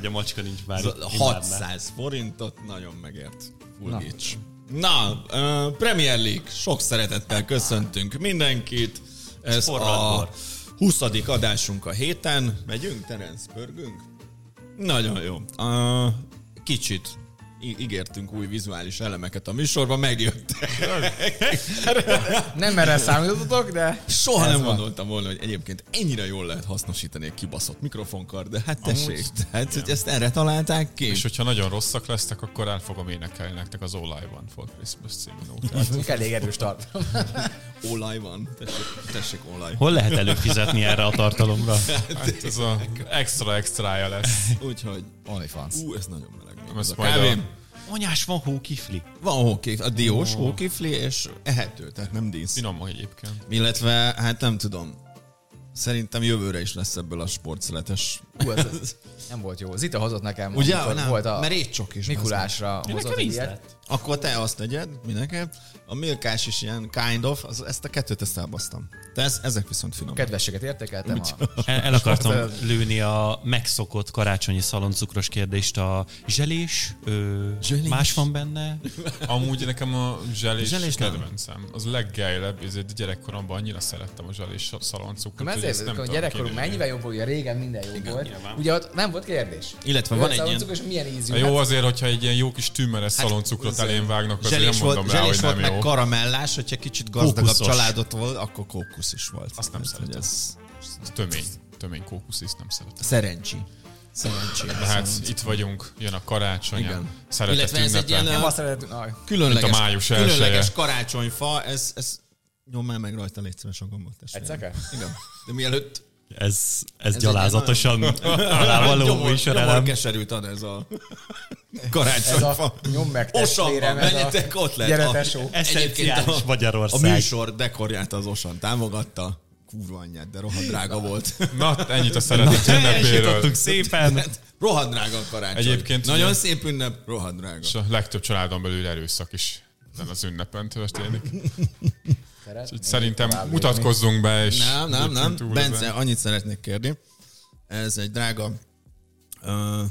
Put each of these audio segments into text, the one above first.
Hogy a macska nincs már. Ez a itt. 600 forintot nagyon megért. Fulgics. Na, Na uh, Premier League, sok szeretettel köszöntünk mindenkit. Ez a Forradbor. 20. adásunk a héten. Megyünk, Terence? Pörgünk? Nagyon jó. Uh, kicsit ígértünk új vizuális elemeket a műsorban, megjöttek. Nem erre számítottatok, de Soha nem van. gondoltam volna, hogy egyébként ennyire jól lehet hasznosítani egy kibaszott mikrofonkar, de hát tessék, hát, hogy ezt erre találták ki. És hogyha nagyon rosszak lesztek, akkor el fogom énekelni nektek az All I Want for Christmas című elég erős tartalom. Olaj van, tessék, tessék olaj. Hol lehet előfizetni erre a tartalomra? Hát ez a extra extrája lesz. Úgyhogy, OnlyFans. ú, ez nagyon meleg. Ez a Anyás van hókifli. Van hókif, a diós hókifli, és ehető, tehát nem dísz. Finom egyébként. Illetve, hát nem tudom, szerintem jövőre is lesz ebből a sportszeletes. Hú, ez, ez nem volt jó. Zita hozott nekem, Ugye? Nem, volt a mert étcsok is. Mikulásra hozott Nekem egy ilyet. Akkor te azt tegyed, mindenképp. A milkás is ilyen kind of, az, ezt a kettőt ezt elbasztam. De ez, ezek viszont finom. Kedvességet értékeltem. A... El, el akartam Ez- lőni a megszokott karácsonyi szaloncukros kérdést. A zselés, ö, Zselés. más van benne? Amúgy nekem a zselés, Zselés kedvencem. Az leggeilebb, ezért gyerekkoromban annyira szerettem a zselés szaloncukrot. Ezért, nem hogy tudom gyerekkorunk mennyivel jobb volt, ugye régen minden jó volt. Ugye ott nem volt kérdés. Illetve Volt van egy ilyen... és milyen ízű. Jó, Hát, azért, hogyha egy ilyen jó kis tűmeres szaloncukrot azért elém vágnak, azért nem mondom volt, rá, hogy volt nem meg jó. karamellás, hogyha kicsit gazdagabb Kókuszos. családot volt, akkor kókusz is volt. Azt nem hogy szeretem. Ez Tömény. Tömény kókusziszt nem szeretem. szerencsi. Szerencsé. De hát itt vagyunk, jön a karácsony, Igen. a szeretet Illetve ez egy ünnepe. ilyen, nem szeretünk. Aj, Különleges, a május különleges karácsonyfa, ez, ez nyomál meg rajta, légy szíves a gombot. Egyszer? Igen. De mielőtt Ez, ez, egy gyalázatosan alávaló műsorelem. keserűt ad ez a Ez karácsonyfa. nyom meg testvérem, ez menjetek, ott lehet. Gyere, A- tesó. Eszenciális a, a Magyarország. műsor dekorját az Osan támogatta. Kurva anyját, de rohadt drága volt. Na, ennyit a szeretet ünnepéről. Szépen. rohadt drága a karácsony. Egyébként Nagyon ugye- szép ünnep, rohadt drága. És a legtöbb családon belül erőszak is ezen az ünnepen történik. Szeretnék Úgyhogy szerintem mutatkozzunk be, és Nem, nem, nem. Bence, ezen. annyit szeretnék kérni. Ez egy drága... Uh,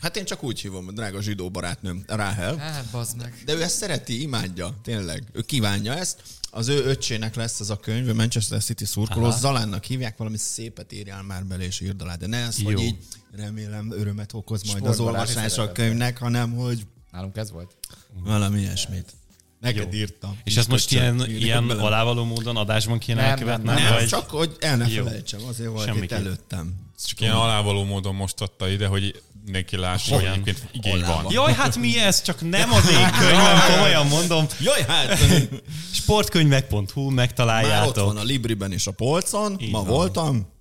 hát én csak úgy hívom, drága zsidó barátnőm, Ráhel. Hát, bazd meg. De ő ezt szereti, imádja, tényleg. Ő kívánja ezt. Az ő öccsének lesz ez a könyv, ő Manchester City szurkoló, Aha. Zalánnak hívják, valami szépet írjál már bele és írd alá. De ne az, Jó. hogy így remélem örömet okoz majd az Sportbaráti olvasás a könyvnek, hanem hogy Nálunk ez volt. valami ilyesmit. Neked Jó. írtam. És ezt most ilyen, ilyen bele. alávaló módon adásban kéne Nem, elkövetnem? nem, Nem, vagy? csak hogy el ne Jó. felejtsem, azért volt Semmi itt kéne. előttem. Ez csak ilyen alávaló módon most adta ide, hogy mindenki lássa, hogy egyébként igény van. Jaj, hát mi ez? Csak nem az én könyvem, komolyan mondom. Jaj, hát! Sportkönyvek.hu, Már ott megtaláljátok. van a Libriben is a polcon, Így ma van. voltam.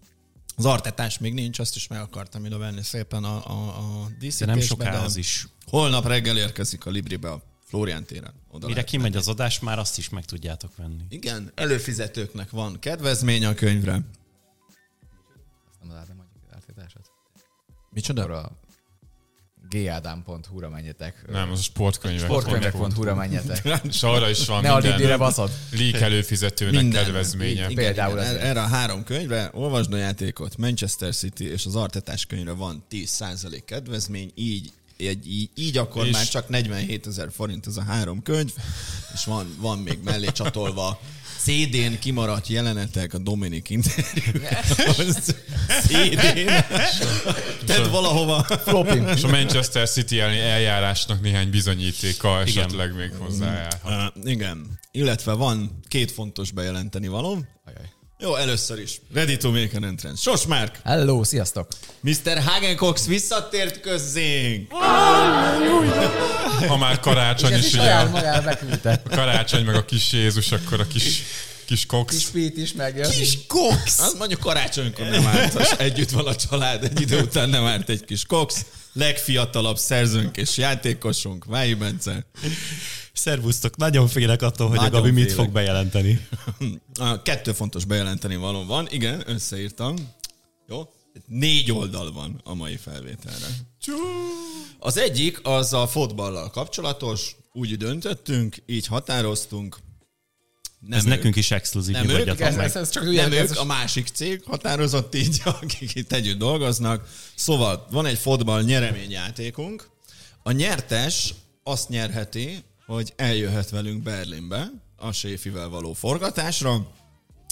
Az artetás még nincs, azt is meg akartam ide venni szépen a, a, a De díszítésbe. nem soká az is. Holnap reggel érkezik a Libribe a Florián téren. Oda Mire kimegy menni. az adás, már azt is meg tudjátok venni. Igen, előfizetőknek van kedvezmény a könyvre. Azt nem mondjuk az átítását. Micsoda? Akkor a gadám.hu-ra menjetek. Nem, az a sportkönyvek. Sportkönyvek.hu-ra menjetek. És arra is van Ne a minden baszod. leak előfizetőnek Minden. kedvezménye. Igen, Például igen, ez. erre a három könyvre, olvasd a játékot, Manchester City és az Artetás könyvre van 10% kedvezmény, így egy, így, így akkor És- már csak 47 ezer forint ez a három könyv, és van, van még mellé csatolva CD-n kimaradt jelenetek a Dominik interjú. CD-n. Tedd valahova. Flopim. És a Manchester City elleni eljárásnak néhány bizonyítéka esetleg még hozzájárhat. Uh, igen. Illetve van két fontos bejelenteni való. Ajaj. Jó, először is. Ready to make an entrance. Sos Márk! Hello, sziasztok! Mr. Hagencox visszatért közzénk! Ha már karácsony is, is ugye a karácsony meg a kis Jézus, akkor a kis, kis Cox. Kis Pete is megjön. Kis Cox! Az mondjuk karácsonykor nem árt, ha együtt van a család, egy idő után nem árt egy kis Cox. Legfiatalabb szerzőnk és játékosunk, Vályi Bence. Szervusztok, nagyon félek attól, hogy Nagyon a Gabi mit félek. fog bejelenteni. Kettő fontos bejelenteni való van. Igen, összeírtam. Jó? Négy oldal van a mai felvételre. Az egyik az a fotballal kapcsolatos. Úgy döntöttünk, így határoztunk. Nem Ez ők. nekünk is exkluzív, Nem ők, Ez, ez, ez csak Nem ilyen, ők, ez a másik cég határozott így, akik itt együtt dolgoznak. Szóval van egy fotball nyereményjátékunk. A nyertes azt nyerheti, hogy eljöhet velünk Berlinbe a séfivel való forgatásra.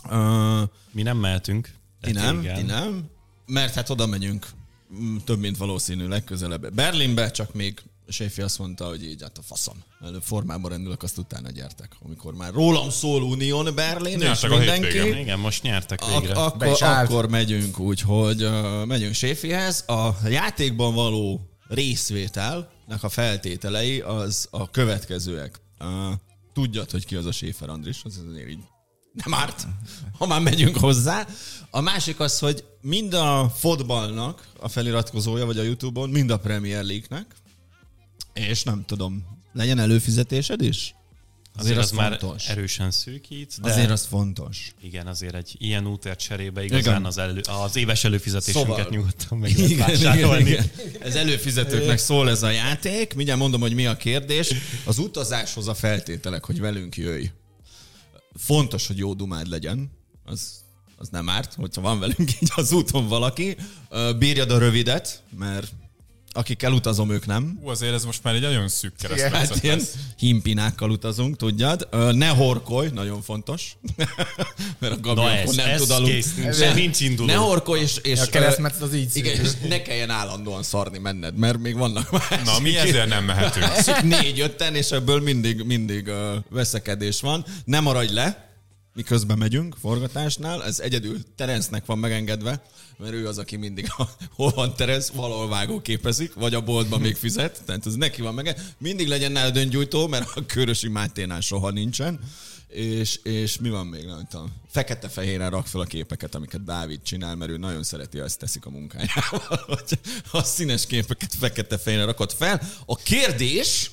Uh, Mi nem mehetünk. ti nem, igen. ti nem, mert hát oda megyünk mm, több, mint valószínű legközelebb Berlinbe, csak még Séfi azt mondta, hogy így hát a faszom. Előbb formában rendülök, azt utána gyertek. Amikor már rólam szól Unión Berlin, és Nyertek a mindenki. hétvégén. Igen, most nyertek végre. Ak- akkor, akkor megyünk úgy, hogy uh, megyünk Séfihez. A játékban való részvételnek a feltételei az a következőek. Uh, tudjad, hogy ki az a Séfer Andris, az azért így nem árt, ha már megyünk hozzá. A másik az, hogy mind a fotballnak a feliratkozója, vagy a Youtube-on, mind a Premier League-nek, és nem tudom, legyen előfizetésed is? Azért az, már fontos. erősen szűkít, de Azért az fontos. igen, azért egy ilyen útért cserébe igazán Igen. az, elő, az éves előfizetésünket Szóval- nyugodtan meg lehet vásárolni. Ez előfizetőknek szól ez a játék. Mindjárt mondom, hogy mi a kérdés. Az utazáshoz a feltételek, hogy velünk jöjj. Fontos, hogy jó dumád legyen. Az, az nem árt, hogyha van velünk így az úton valaki. Bírjad a rövidet, mert akik elutazom, ők nem. Hú, azért ez most már egy nagyon szűk keresztmetszet Hát ilyen himpinákkal utazunk, tudjad. Ne horkolj, nagyon fontos. Mert a Gabi Na ez, nem ez tud aludni. nincs, Ne- nincs induló. Ne horkolj, és, és A keresztmetszet az így igen, és ne kelljen állandóan szarni menned, mert még vannak másik. Na, mi ezért nem mehetünk. Négy-ötten, és ebből mindig, mindig veszekedés van. Ne maradj le, miközben megyünk forgatásnál, ez egyedül Terencnek van megengedve, mert ő az, aki mindig, ha, hol van Terenc, valahol vágóképezik, vagy a boltban még fizet, tehát ez neki van meg. Mindig legyen nálad öngyújtó, mert a Körösi Máténál soha nincsen. És, és mi van még, nem tudom. Fekete-fehéren rak fel a képeket, amiket Dávid csinál, mert ő nagyon szereti, ha ezt teszik a munkájával, a színes képeket fekete-fehéren rakott fel. A kérdés,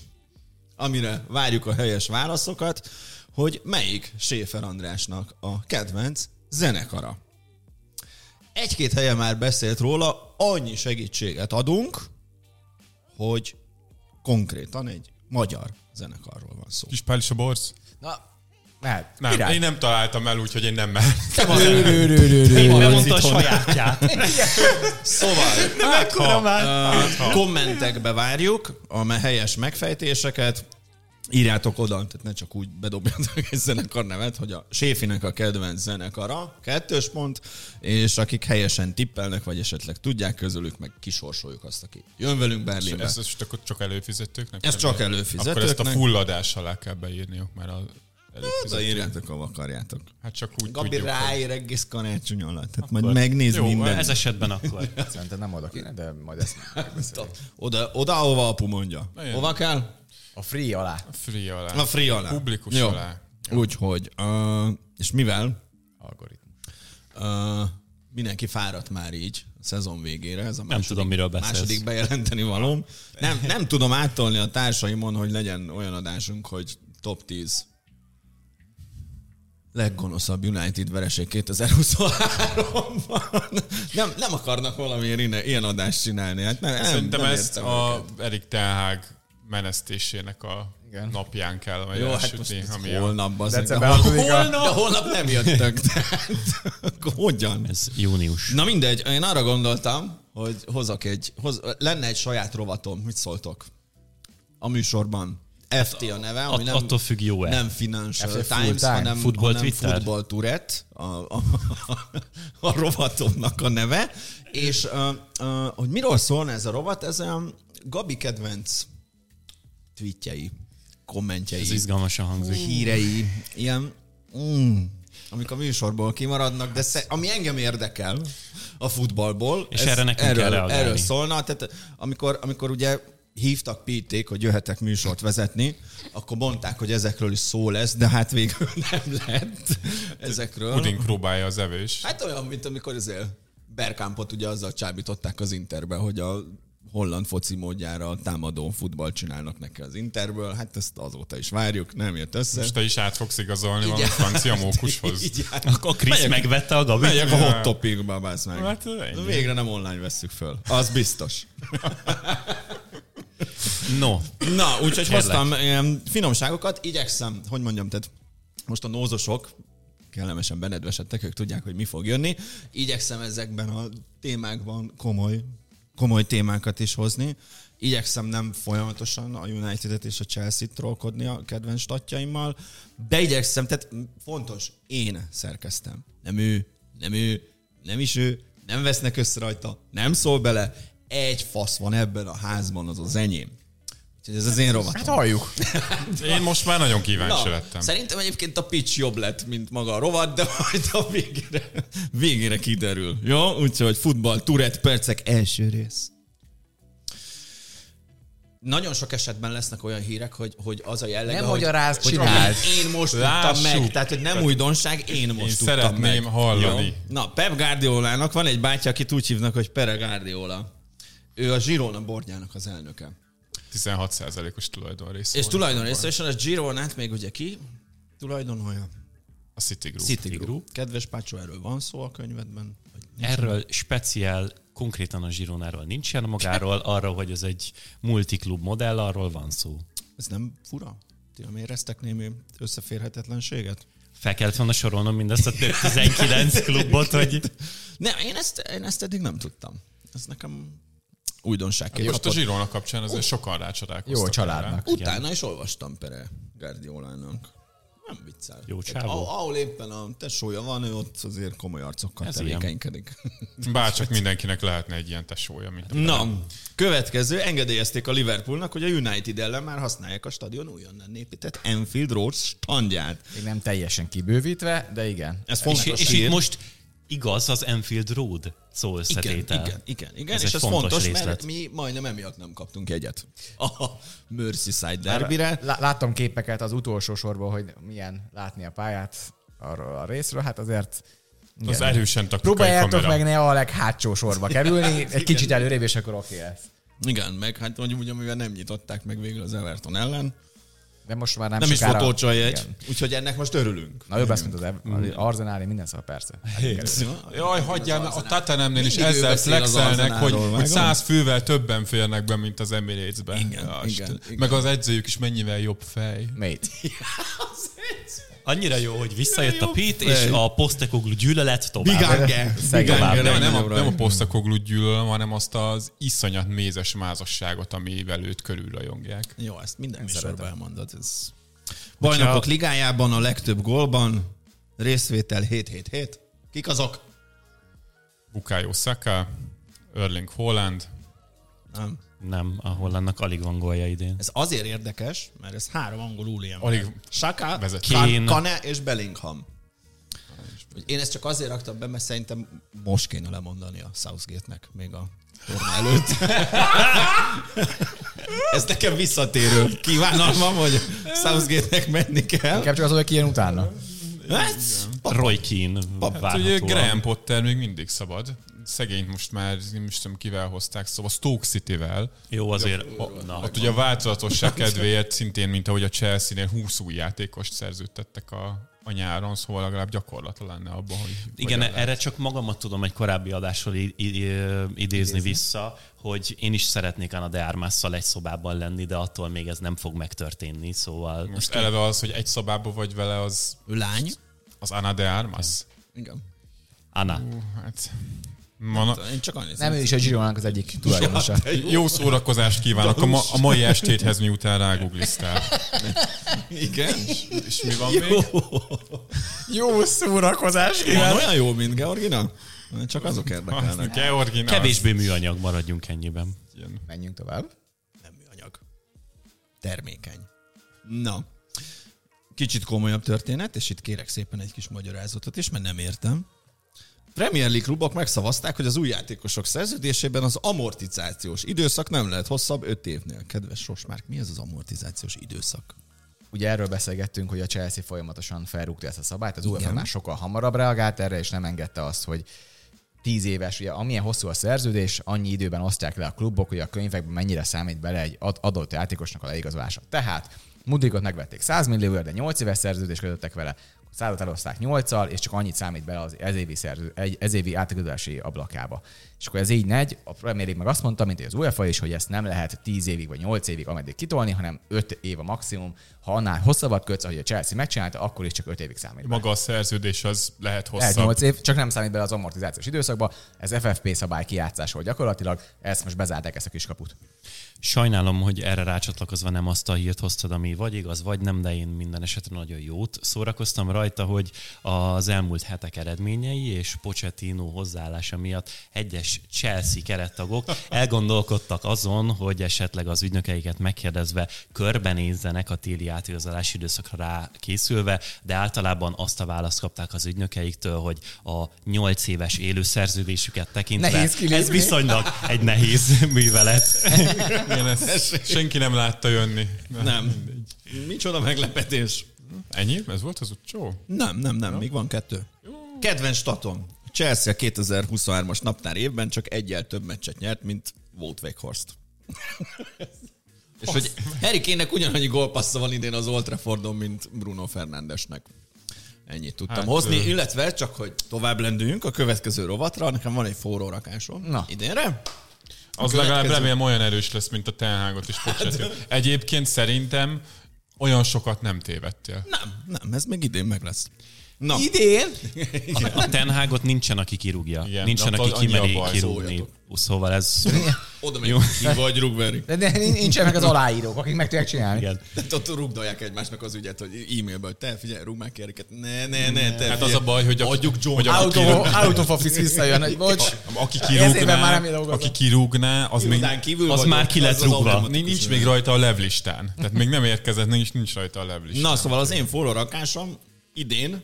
amire várjuk a helyes válaszokat, hogy melyik Séfer Andrásnak a kedvenc zenekara. Egy-két helyen már beszélt róla, annyi segítséget adunk, hogy konkrétan egy magyar zenekarról van szó. Kis Pál is a borz? Na, mehet. Nem, Király. én nem találtam el, úgyhogy én nem mehetem. Rő, rő. Bemondta a sajátját. Szóval, Mekkora már? uh, kommentekbe várjuk a helyes megfejtéseket, írjátok oda, tehát ne csak úgy bedobjatok egy zenekar nevet, hogy a Séfinek a kedvenc zenekara, kettős pont, és akik helyesen tippelnek, vagy esetleg tudják közülük, meg kisorsoljuk azt, aki jön velünk Berlinbe. Ez, ez csak, csak előfizetőknek? Ez csak Akkor előfizetőknek. ezt a fulladás alá kell beírniuk, mert az Oda előfizető. írjátok, ahol akarjátok. Hát csak úgy Gabi tudjuk. hogy- ráír egész karácsony alatt, tehát majd megnéz Jó, minden. ez esetben akkor. Szerintem nem oda kéne, de majd ezt. Oda, oda, ahova apu mondja. Nagyon. Hova kell? A free alá. A free alá. A free alá. Publikus Jó. alá. Úgyhogy, uh, és mivel Algoritmus. uh, mindenki fáradt már így a szezon végére, ez a második, tudom, miről beszélsz. második bejelenteni valóm. Nem, nem tudom áttolni a társaimon, hogy legyen olyan adásunk, hogy top 10 leggonoszabb United vereség 2023-ban. Nem, nem akarnak valamiért ilyen, ilyen adást csinálni. Hát nem, nem, Szerintem nem ezt a őket. Erik Ten Hag menesztésének a Igen. napján kell majd Jó, hát most ami a... holnap, az December 6-a. De holnap nem jöttök. Tehát, hogyan? Ez június. Na mindegy, én arra gondoltam, hogy hozok egy, hoz, lenne egy saját rovatom, mit szóltok? A műsorban. FT a neve, ami At- nem, attól függ, jó-e? nem Financial FT Times, time? hanem, Football hanem Twitter? Football Tourette, a, a, a rovatomnak a neve. És uh, uh, hogy miről szólna ez a rovat, ez olyan Gabi kedvenc tweetjei, kommentjei Ez izgalmasan hangzik. hírei, ilyen, mm, amik a műsorból kimaradnak, de sze, ami engem érdekel a futballból. És erre nekünk erről, kell reagálni. Erről szólna, tehát amikor, amikor ugye hívtak Pitték, hogy jöhetek műsort vezetni, akkor mondták, hogy ezekről is szó lesz, de hát végül nem lett ezekről. Puding próbálja az evés. Hát olyan, mint amikor azért Bergkampot ugye azzal csábították az Interbe, hogy a holland foci módjára támadó futball csinálnak neki az Interből. Hát ezt azóta is várjuk, nem jött össze. Most te is át fogsz igazolni valami francia mókushoz. Így jár. Akkor Krisz Megyek- megvette a Gabi? Megyek a hot topicba, bász meg. Hát. Végre nem online vesszük föl. Az biztos. No, Na, úgyhogy Kérlek. hoztam ilyen finomságokat, igyekszem, hogy mondjam, tehát Most a nózosok kellemesen benedvesedtek, ők tudják, hogy mi fog jönni. Igyekszem ezekben a témákban komoly, komoly témákat is hozni. Igyekszem nem folyamatosan a United-et és a Chelsea-t trollkodni a kedvenc statjaimmal, de igyekszem, tehát fontos, én szerkeztem. Nem ő, nem ő, nem is ő, nem vesznek össze rajta, nem szól bele, egy fasz van ebben a házban, az az enyém. Úgyhogy ez az én rovatom. Hát halljuk. Én most már nagyon kíváncsi lettem. Szerintem egyébként a pitch jobb lett, mint maga a rovat, de majd a végére, végére kiderül. Jó? Úgyhogy futball, Tourette percek, első rész. Nagyon sok esetben lesznek olyan hírek, hogy, hogy az a jelleg, Nem hogy, magyarázd, hogy csináld. én most tudtam Lássuk. meg. Tehát, hogy nem újdonság, én most Én tudtam szeretném meg. hallani. Jó? Na, Pep Guardiolának van egy bátyja, akit úgy hívnak, hogy Pere Guardiola. Ő a Girona bordjának az elnöke. 16%-os tulajdonrész. És volt. tulajdonrészesen a Gironát még ugye ki? Tulajdonolja? A City Group. City Group. Kedves Pácsó, erről van szó a könyvedben? Erről speciál, konkrétan a Zsironáról nincsen magáról, arról, hogy ez egy multiklub modell, arról van szó. Ez nem fura? Ti nem éreztek némi összeférhetetlenséget? Fel kellett volna sorolnom mindezt a 19 klubot, hogy Nem, én ezt, én ezt eddig nem tudtam. Ez nekem újdonságként Most a kapott. Girona kapcsán azért sokan rácsodálkoztak. Jó családnak. Utána is olvastam Pere Guardiolának. Nem viccel. Jó Tehát csávó. ahol- Ahol éppen a tesója van, ő ott azért komoly arcokkal Ez tevékenykedik. Bárcsak mindenkinek lehetne egy ilyen tesója, mint a Na, következő, engedélyezték a Liverpoolnak, hogy a United ellen már használják a stadion újonnan épített Enfield Road standját. Még nem teljesen kibővítve, de igen. Ez és, fontos és hír. itt most igaz az Enfield Road szó igen, összetétel. igen, igen, igen, Ez és ez fontos fontos, részlet. mert mi majdnem emiatt nem kaptunk egyet a Merseyside derbire. Lá- Láttam képeket az utolsó sorból, hogy milyen látni a pályát arról a részről. Hát azért igen. Az erősen taktikai Próbáljátok kamera. meg ne a leghátsó sorba kerülni, egy kicsit előrébb, és akkor oké lesz. Igen, meg hát mondjuk, ugye, mivel nem nyitották meg végül az Everton ellen, De most már nem, nem, nem is sokára- fotócsoljegy, Igen. úgyhogy ennek most örülünk. Na jobb lesz, mint az az Arzenáli, minden szó persze. Jaj, hagyjál, a Tatanemnél is ezzel flexelnek, hogy, hogy száz fővel többen férnek be, mint az Emirates-be. Igen, Ja, igen, igen. Meg az edzőjük is mennyivel jobb fej. Mate. Annyira jó, hogy visszajött a Pete, és a Postecoglou gyűlölet tovább. Bigange! Bigange, nem, legnagyobb a, nem a raj. posztakoglút gyűlölöm, hanem azt az iszonyat mézes mázasságot, amivel őt körülrajongják. Jó, ezt minden műsorban elmondod. Ez... Bajnokok ligájában a legtöbb gólban részvétel 7-7-7. Kik azok? Bukayo Saka, Erling Haaland, Nem. Nem, ahol annak alig van gólja idén. Ez azért érdekes, mert ez három angol úriember. Alig Saka, Kane. Kane és Bellingham. Én ezt csak azért raktam be, mert szerintem most kéne lemondani a Southgate-nek még a torna előtt. Ez nekem visszatérő kívánalmam, hogy Southgate-nek menni kell. Inkább csak az, hogy kijön utána. Hát, Roy Keane Hát ugye. Graham Potter még mindig szabad. Szegényt most már nem is tudom kivel hozták, szóval Stoke City-vel. Jó, azért... Na, Ott ugye a változatosság kedvéért szintén, mint ahogy a Chelsea-nél 20 új játékost szerződtettek a, a nyáron, szóval legalább gyakorlata lenne abban, hogy... Igen, erre csak magamat tudom egy korábbi adásról i- i- idézni vissza, hogy én is szeretnék Anna de Armasszal egy szobában lenni, de attól még ez nem fog megtörténni, szóval... Most eleve az, hogy egy szobában vagy vele, az, ő lány. az Ana de Armas. Igen. Anna. Hú, Hát, ma, Én csak annyit Nem, ő is a Gironának az egyik tulajdonosa. jó szórakozást kívánok a, ma, a mai estéthez, miután rágoogliztál. Igen. És mi van még? Jó szórakozás, Van olyan jó, mint Georgina? Csak azok érdekelnek. Georgina. Kevésbé műanyag, maradjunk ennyiben. Ilyen. Menjünk tovább. Nem műanyag. Termékeny. Na. Kicsit komolyabb történet, és itt kérek szépen egy kis magyarázatot is, mert nem értem. Premier League klubok megszavazták, hogy az új játékosok szerződésében az amortizációs időszak nem lehet hosszabb 5 évnél. Kedves Rosmárk, mi ez az amortizációs időszak? Ugye erről beszélgettünk, hogy a Chelsea folyamatosan felrúgta ezt a szabályt, az UEFA már sokkal hamarabb reagált erre, és nem engedte azt, hogy tíz éves, ugye amilyen hosszú a szerződés, annyi időben osztják le a klubok, hogy a könyvekben mennyire számít bele egy ad- adott játékosnak a leigazolása. Tehát Mudrikot megvették 100 millióért, de 8 éves szerződést kötöttek vele, százat eloszták 8-al, és csak annyit számít bele az ezévi, szerző, ezévi átigazolási ablakába. És akkor ez így negy, a Premier League meg azt mondta, mint az UEFA is, hogy ezt nem lehet 10 évig vagy 8 évig ameddig kitolni, hanem 5 év a maximum. Ha annál hosszabbat kötsz, ahogy a Chelsea megcsinálta, akkor is csak 5 évig számít. Bele. Maga a szerződés az lehet Lehet hosszabb. 8 év, csak nem számít bele az amortizációs időszakba. Ez FFP szabály kijátszás volt gyakorlatilag, ezt most bezárták ezt a kis kaput. Sajnálom, hogy erre rácsatlakozva nem azt a hírt hoztad, ami vagy igaz, vagy nem, de én minden esetre nagyon jót szórakoztam rajta, hogy az elmúlt hetek eredményei és Pochettino hozzáállása miatt egyes Chelsea kerettagok elgondolkodtak azon, hogy esetleg az ügynökeiket megkérdezve körbenézzenek a téli átigazolási időszakra rá készülve, de általában azt a választ kapták az ügynökeiktől, hogy a 8 éves élő szerződésüket tekintve Nehéz kilépni. ez viszonylag egy nehéz művelet. Igen, ezt senki nem látta jönni. Nem. Micsoda meglepetés. Ennyi? Ez volt az utcsó? Nem, nem, nem, még van kettő. Kedvenc statom. Chelsea a 2023-as naptár évben csak egyel több meccset nyert, mint Wout Weghorst. És hogy Harry Kane-nek ugyanannyi gólpassza van idén az Old Traffordon, mint Bruno Fernandesnek. Ennyit tudtam Hát, hát, hozni, ö- illetve csak, hogy tovább lendüljünk a következő rovatra, nekem van egy forró rakásom. Na. Idénre? Az következő- legalább remélem olyan erős lesz, mint a Tenhágot és Pochettino. Egyébként szerintem olyan sokat nem tévedtél. Nem, nem, ez még idén meg lesz. Na, Idén? A, a Tenhágot nincsen, aki kirúgja. Igen, nincsen, aki a kimeri kirúgni. szóljatok. Szóval ez... oda megy, ki vagy Rugveri. De, de nincsen meg az aláírók, akik meg tudják csinálni. Igen. Tehát ott rugdalják egymásnak az ügyet, hogy e-mailben, hogy te figyelj, rúg már ki Eriket. Ne, ne, ne, te Hát az a baj, hogy a- Adjuk John. hogy a- Out of, out of office visszajön, hogy bocs. Aki Ezében már nem kirúgná, aki kirúgná, az még, kívül az már ki lett rúgva. nincs még rajta a levlistán. Tehát még nem érkezett, nincs, nincs rajta a levlistán. Na, szóval az én forró rakásom idén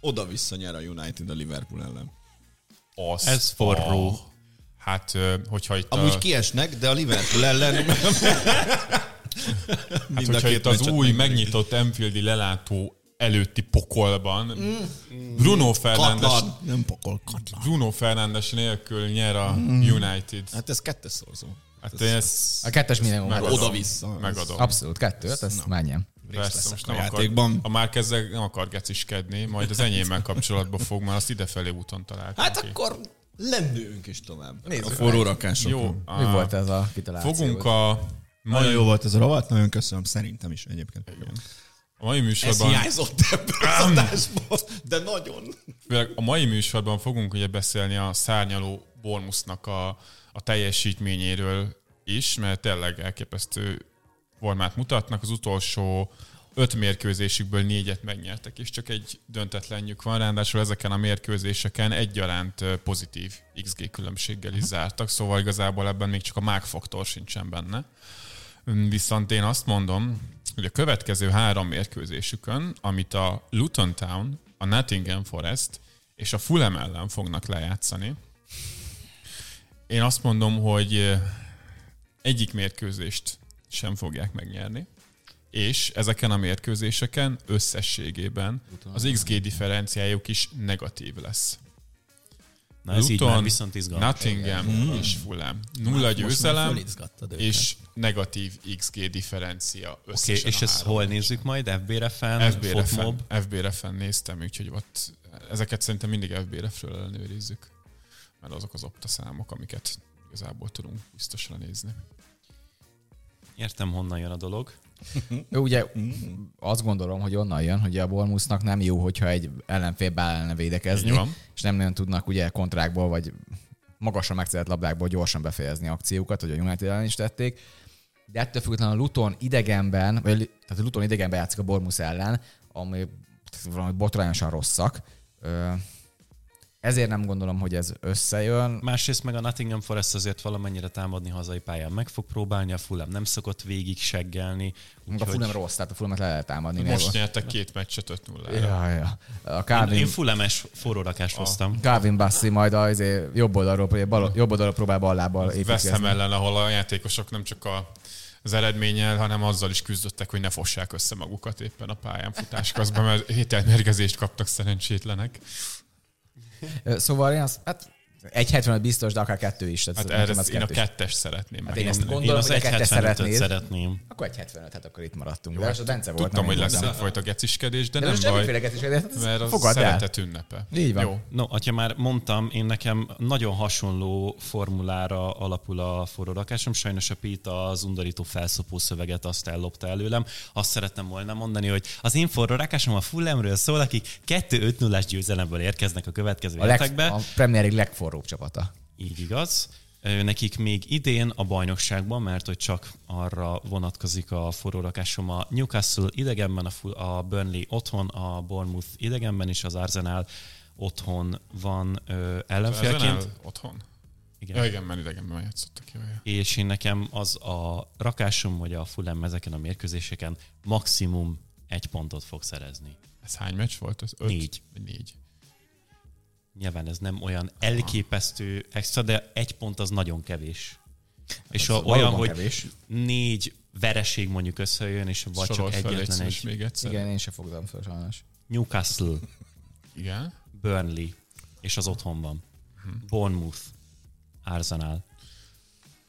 oda-vissza nyer a United a Liverpool ellen. Az, Ez forró. Hát, hogyha itt Amúgy a, kiesnek, de a Liverpool ellen hát, hogyha itt az új megnyitott Enfieldi lelátó előtti pokolban Bruno Fernandes, Katlan. Nem pokol, katlan. Bruno Fernandes nélkül nyer a United. Hát ez kettes szorzó. Hát én ezt A kettes minimum. megadom. Oda-vissza. Megadom. Abszolút, kettő, hát ez menjen. Persze, most a nem akar, játékban. a már ezzel nem akar geciskedni, majd az enyémmel kapcsolatban fog, mert azt idefelé úton találtam Hát ki. akkor lendüljünk is tovább. Nézzük a forró rakások. Jó, Mi volt ez a kitaláció? fogunk a Nagyon mai, jó volt ez a rovat, nagyon köszönöm, szerintem is egyébként. a mai Ez műsorban hiányzott ebből az adásból, de nagyon. A mai műsorban fogunk ugye beszélni a szárnyaló Bormusznak a, a teljesítményéről is, mert tényleg elképesztő formát mutatnak. Az utolsó öt mérkőzésükből négyet megnyertek, és csak egy döntetlenjük van, ráadásul ezeken a mérkőzéseken egyaránt pozitív XG különbséggel is zártak, szóval igazából ebben még csak a mágfaktor sincsen benne. Viszont én azt mondom, hogy a következő három mérkőzésükön, amit a Luton Town, a Nottingham Forest és a Fulham ellen fognak lejátszani, én azt mondom, hogy egyik mérkőzést sem fogják megnyerni, és ezeken a mérkőzéseken összességében az XG differenciájuk is negatív lesz. Na ez így már viszont izgalmas. Nottingham és Fulham. Nulla győzelem fölizgattad őket. és negatív XG differencia összesen okay, és ezt hol nézzük majd? FB-refen? FB-refen? FB-refen néztem, úgyhogy ott ezeket szerintem mindig FB-refről ellenőrizzük, mert azok az opta számok, amiket igazából tudunk biztosra nézni. Értem, honnan jön a dolog. Ugye azt gondolom, hogy onnan jön, hogy a Bormusznak nem jó, hogyha egy ellenfél beállna védekezni, és nem nagyon tudnak ugye kontrákból, vagy magasan megszerelt labdákból gyorsan befejezni akciókat, hogy a United ellen is tették. De ettől függetlenül a Luton idegenben, vagy tehát a Luton idegenben játszik a Bormusz ellen, ami valami botrányosan rosszak. Ezért nem gondolom, hogy ez összejön. Másrészt meg a Nottingham Forest azért valamennyire támadni hazai pályán meg fog próbálni, a Fulham nem szokott végig seggelni. A úgyhogy- Fulham rossz, tehát a Fulhamet le lehet támadni. Most nyertek két meccset 5 0 Ja, ja. A Én, Calvin, én Fulham-es forrórakást hoztam. Calvin Bassi majd a izé, jobb oldalról, bal, jobb oldalról próbál bal lábbal Veszem építkezni. ellen, ahol a játékosok nem csak a, az eredménnyel, hanem azzal is küzdöttek, hogy ne fossák össze magukat éppen a pályán futás közben, mert hételmérgezést kaptak szerencsétlenek. Ö, Szóval én azt, hát 1,75 biztos, de akár kettő is. Tehát Hát erre az én a kettes szeretném Hát meg. én ezt Én gondolom, az hogy a kettes 1.75-öt szeretnéd. szeretném. Akkor egy 75, hát akkor itt maradtunk. Jó, de hát most a Bence volt, Tudtam, hogy én lesz egyfajta geciskedés, de, De nem most baj, hát mert az fogadd el. szeretet ünnepe. Így van. Jó. No, ha már mondtam, én nekem nagyon hasonló formulára alapul a forró rakásom. Sajnos a Pita az undorító felszopó szöveget azt ellopta előlem. Azt szerettem volna mondani, hogy az én forró rakásom a Fulhamről szól, akik 2-5 0 győzelemből érkeznek a következő A, leg, a Premier League legforróbb csapata. Így igaz. Nekik még idén a bajnokságban, mert hogy csak arra vonatkozik a forró rakásom, a Newcastle idegenben, a, Burnley otthon, a Bournemouth idegenben, és az Arsenal otthon van ö, ellenfélként. Otthon? Igen. Ja, igen, mert idegenben játszottak. Jó, jó. És én nekem az a rakásom, hogy a Fulham ezeken a mérkőzéseken maximum egy pontot fog szerezni. Ez hány meccs volt? Ez öt? Négy. Négy. Nyilván ez nem olyan elképesztő extra, de egy pont az nagyon kevés. És Ez a, olyan, hogy kevés. négy vereség mondjuk összejön, és vagy Sorol csak egyetlen egy egy. még egyszer. Igen, én sem fogtam fel sajnos. Newcastle, Igen. Burnley, és az otthon van. Bournemouth, Arsenal.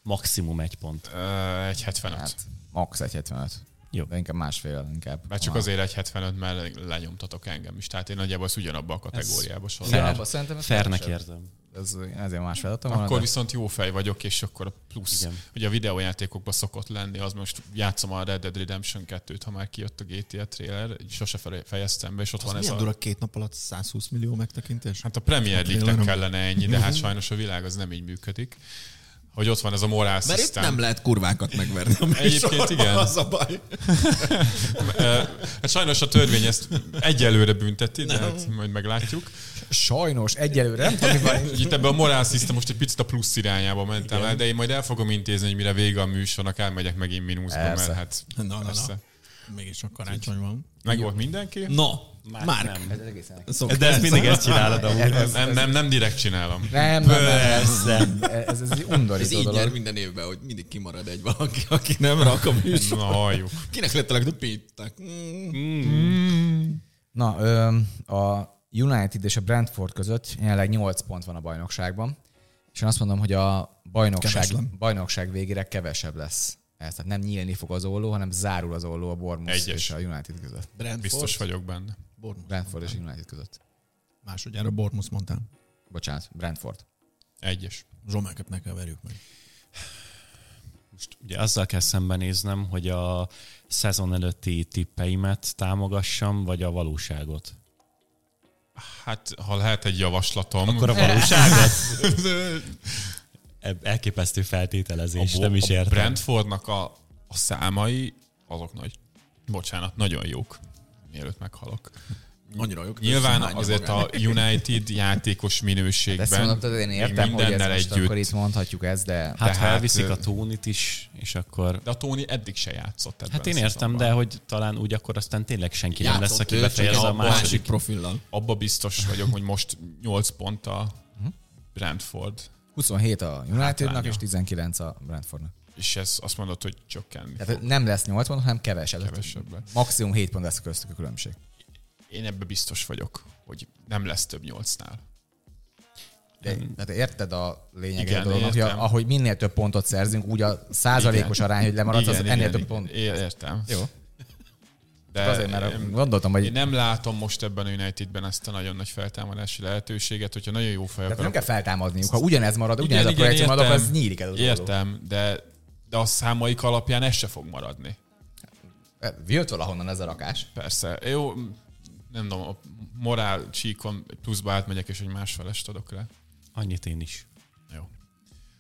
Maximum egy pont. Ö, Egy 75. Hát, max 1,75. Jó. De inkább másfél, inkább. Mert csak azért egy 75, mert lenyomtatok engem is. Tehát én nagyjából ezt ugyanabba a kategóriába sorolom. szerintem ez Fairnek kevesebb. érzem. Ez, ezért más feladtam Akkor de- viszont jó fej vagyok, és akkor a plusz. Igen. Ugye a videójátékokban szokott lenni, az most játszom a Red Dead Redemption 2-t, ha már kijött a GTA trailer, sose fe- fejeztem be, és ott Az van ez a... durva két nap alatt 120 millió megtekintés? Hát a Premier League-nek kellene ennyi, de hát sajnos a világ az nem így működik. Hogy ott van ez a moral Mert itt nem lehet kurvákat megverni. a Egyébként igen. Az a baj. Hát sajnos a törvény ezt egyelőre bünteti, de hát majd meglátjuk. Sajnos, egyelőre nem tudom, van. Itt ebben a morál system most egy picit a plusz irányába mentem el, de én majd el fogom intézni, hogy mire vége a műsornak, elmegyek megint mínuszba, mert hát Na, na, na. Mégis csak karácsony van. Meg volt mindenki? Na, Már Márk. nem. Ez egészen. De ezt mindig ezt csinálod amúgy. Ez, ez, Nem, nem, nem direkt csinálom. nem, nem, nem, Persze. ez, ez egy Ez undorító így nyer dolog. minden évben, hogy mindig kimarad egy valaki, aki nem rak a műsor. Na, halljuk. Kinek lett a legtöbb pittek? Mm. Na, ö, a United és a Brentford között jelenleg 8 pont van a bajnokságban, és én azt mondom, hogy a bajnokság, Keveslen. bajnokság végére kevesebb lesz. Ez, tehát nem nyílni fog az olló, hanem zárul az olló a Bournemouth Egyes. és a United között. Brentford, Biztos vagyok benne. Bournemouth. Brentford és United között. Másodjára Bournemouth mondtál. Bocsánat, Brentford. Egyes. Zsomákat ne keverjük meg. Most ugye azzal kell szembenéznem, hogy a szezon előtti tippeimet támogassam, vagy a valóságot. Hát, ha lehet egy javaslatom, Akkor a valóságot? Elképesztő feltételezés, a, nem is a értem. Brentfordnak a, a számai, azok nagy, bocsánat, nagyon jók, mielőtt meghalok. Annyira jók. Nyilván azért a magának. United játékos De minőségben ezt mondom, én értem, hogy ez most együtt. akkor itt mondhatjuk ezt, de Hát ha Tehát, elviszik ö, a tónit is, és akkor... De a Tony eddig se játszott ebben Hát én a értem, de hogy talán úgy akkor aztán tényleg senki nem lesz, Játszott aki befejezze a egy második. másik profillal. Abba biztos vagyok, hogy most 8 pont a Brentford, 27 a Unitednak Hátránya. és 19 a Brentfordnak. És ez azt mondod, hogy csökkenni Tehát fog. nem lesz 8 pont, hanem kevesebb. Kevesebbet. Maximum 7 pont lesz köztük a különbség. Én ebbe biztos vagyok, hogy nem lesz több 8-nál. De, tehát érted a lényeget Igen, a dolognak, hogy ahogy minél több pontot szerzünk, úgy a százalékos Igen. arány, hogy lemaradsz, az ennél igen, több igen. pont. Értem. Jó. De Azért, mert én- gondoltam, Én hogy nem látom most ebben a Unitedben ezt a nagyon nagy feltámadási lehetőséget, hogyha nagyon jó fej tehát nem akarok. kell feltámadniuk. Ha ugyanez marad, Igen, ugyanez a igen, projekció marad, akkor ez nyílik el az. Értem, de, de a számaik alapján ez se fog maradni. Jött valahonnan ez a rakás. Persze. Jó, nem tudom, a morál csíkon pluszba átmegyek, és egy másfelest adok rá. Annyit én is. Jó.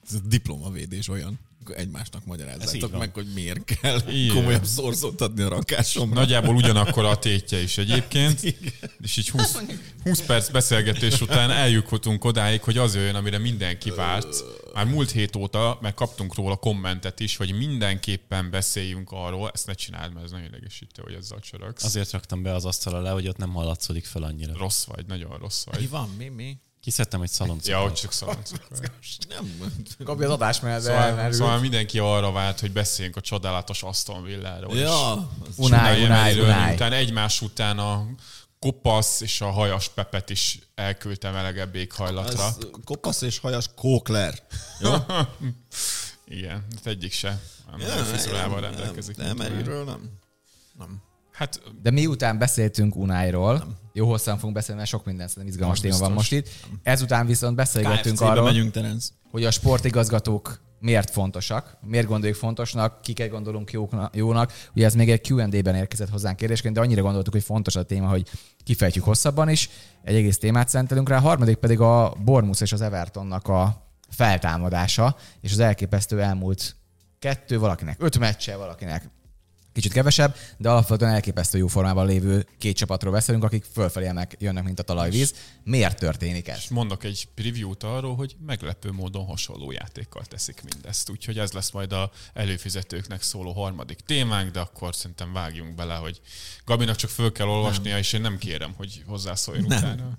Ez a diplomavédés olyan, akkor egymásnak magyarázzátok meg, hogy miért kell Igen. komolyabb szorzót adni a rakásomra. Nagyjából ugyanakkor a tétje is egyébként, és így 20, 20 perc beszélgetés után eljuthatunk odáig, hogy az jön, amire mindenki várt. Már múlt hét óta, meg kaptunk róla kommentet is, hogy mindenképpen beszéljünk arról, ezt ne csináld, mert ez nagyon idegesítő, hogy ezzel csörögsz. Azért raktam be az asztalra le, hogy ott nem hallatszódik fel annyira. Rossz vagy, nagyon rossz Mi vagy. van? Mi? Mi? Kiszedtem egy szaloncot. Ja, hogy csak szalancok vagy. Nem. Kapja az adás mellett, Szóval, szóval mindenki arra várt, hogy beszéljünk a csodálatos Aston Villáról. Ja, unai, erről, unai. Utána egymás után a kopasz és a hajas Pepet is elküldte melegebb éghajlatra. Ez kopasz és hajas Kókler. Jó? Igen, hát egyik se. Nem, fizurával rendelkezik. Nem, mint Emeryről nem. Hát De miután beszéltünk Unájról, jó hosszan fogunk beszélni, mert sok minden szerintem izgalmas Nem téma van most itt. Ezután viszont beszélgettünk KFC-be arról, megyünk, Terence. hogy a sportigazgatók miért fontosak, miért gondoljuk fontosnak, kiket gondolunk jókna- jónak. Ugye ez még egy Q&A-ben érkezett hozzánk kérdésként, de annyira gondoltuk, hogy fontos a téma, hogy kifejtjük hosszabban is. Egy egész témát szentelünk rá. A harmadik pedig a Bormus és az Evertonnak a feltámadása, és az elképesztő elmúlt kettő, valakinek öt meccse, valakinek kicsit kevesebb, de alapvetően elképesztő jó formában lévő két csapatról beszélünk, akik fölfelé jönnek, mint a talajvíz. Miért történik ez? és mondok egy preview-t arról, hogy meglepő módon hasonló játékkal teszik mindezt. Úgyhogy ez lesz majd a előfizetőknek szóló harmadik témánk, de akkor szerintem vágjunk bele, hogy Gabinak csak föl kell olvasnia, és én nem kérem, hogy hozzászóljon Nem. utána.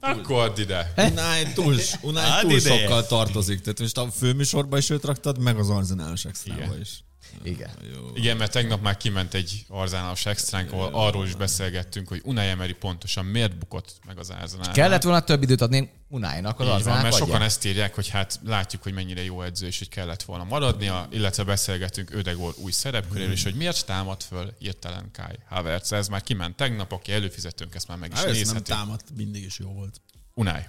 Akkor add ide. Unai túl, Unai túl sokkal tartozik. Tehát most a főműsorban is őt raktad, meg az arzenálos extrába Igen. is. Igen. Jó. Igen, mert tegnap már kiment egy arzenálos extránk, ahol arról is beszélgettünk, hogy Unai Emery pontosan miért bukott meg az Arzenálnál. Kellett volna több időt adni Unájnak az Így van, Arzenál mert sokan ezt írják, hogy hát látjuk, hogy mennyire jó edző, és hogy kellett volna maradnia, illetve beszélgetünk Ödegor új szerepköréről, és hogy miért támad föl hirtelen Kai Havertz. Ez már kiment tegnap, aki előfizetőnk, ezt már meg is Hát ez nem nézheti. támadt, mindig is jó volt. Unai.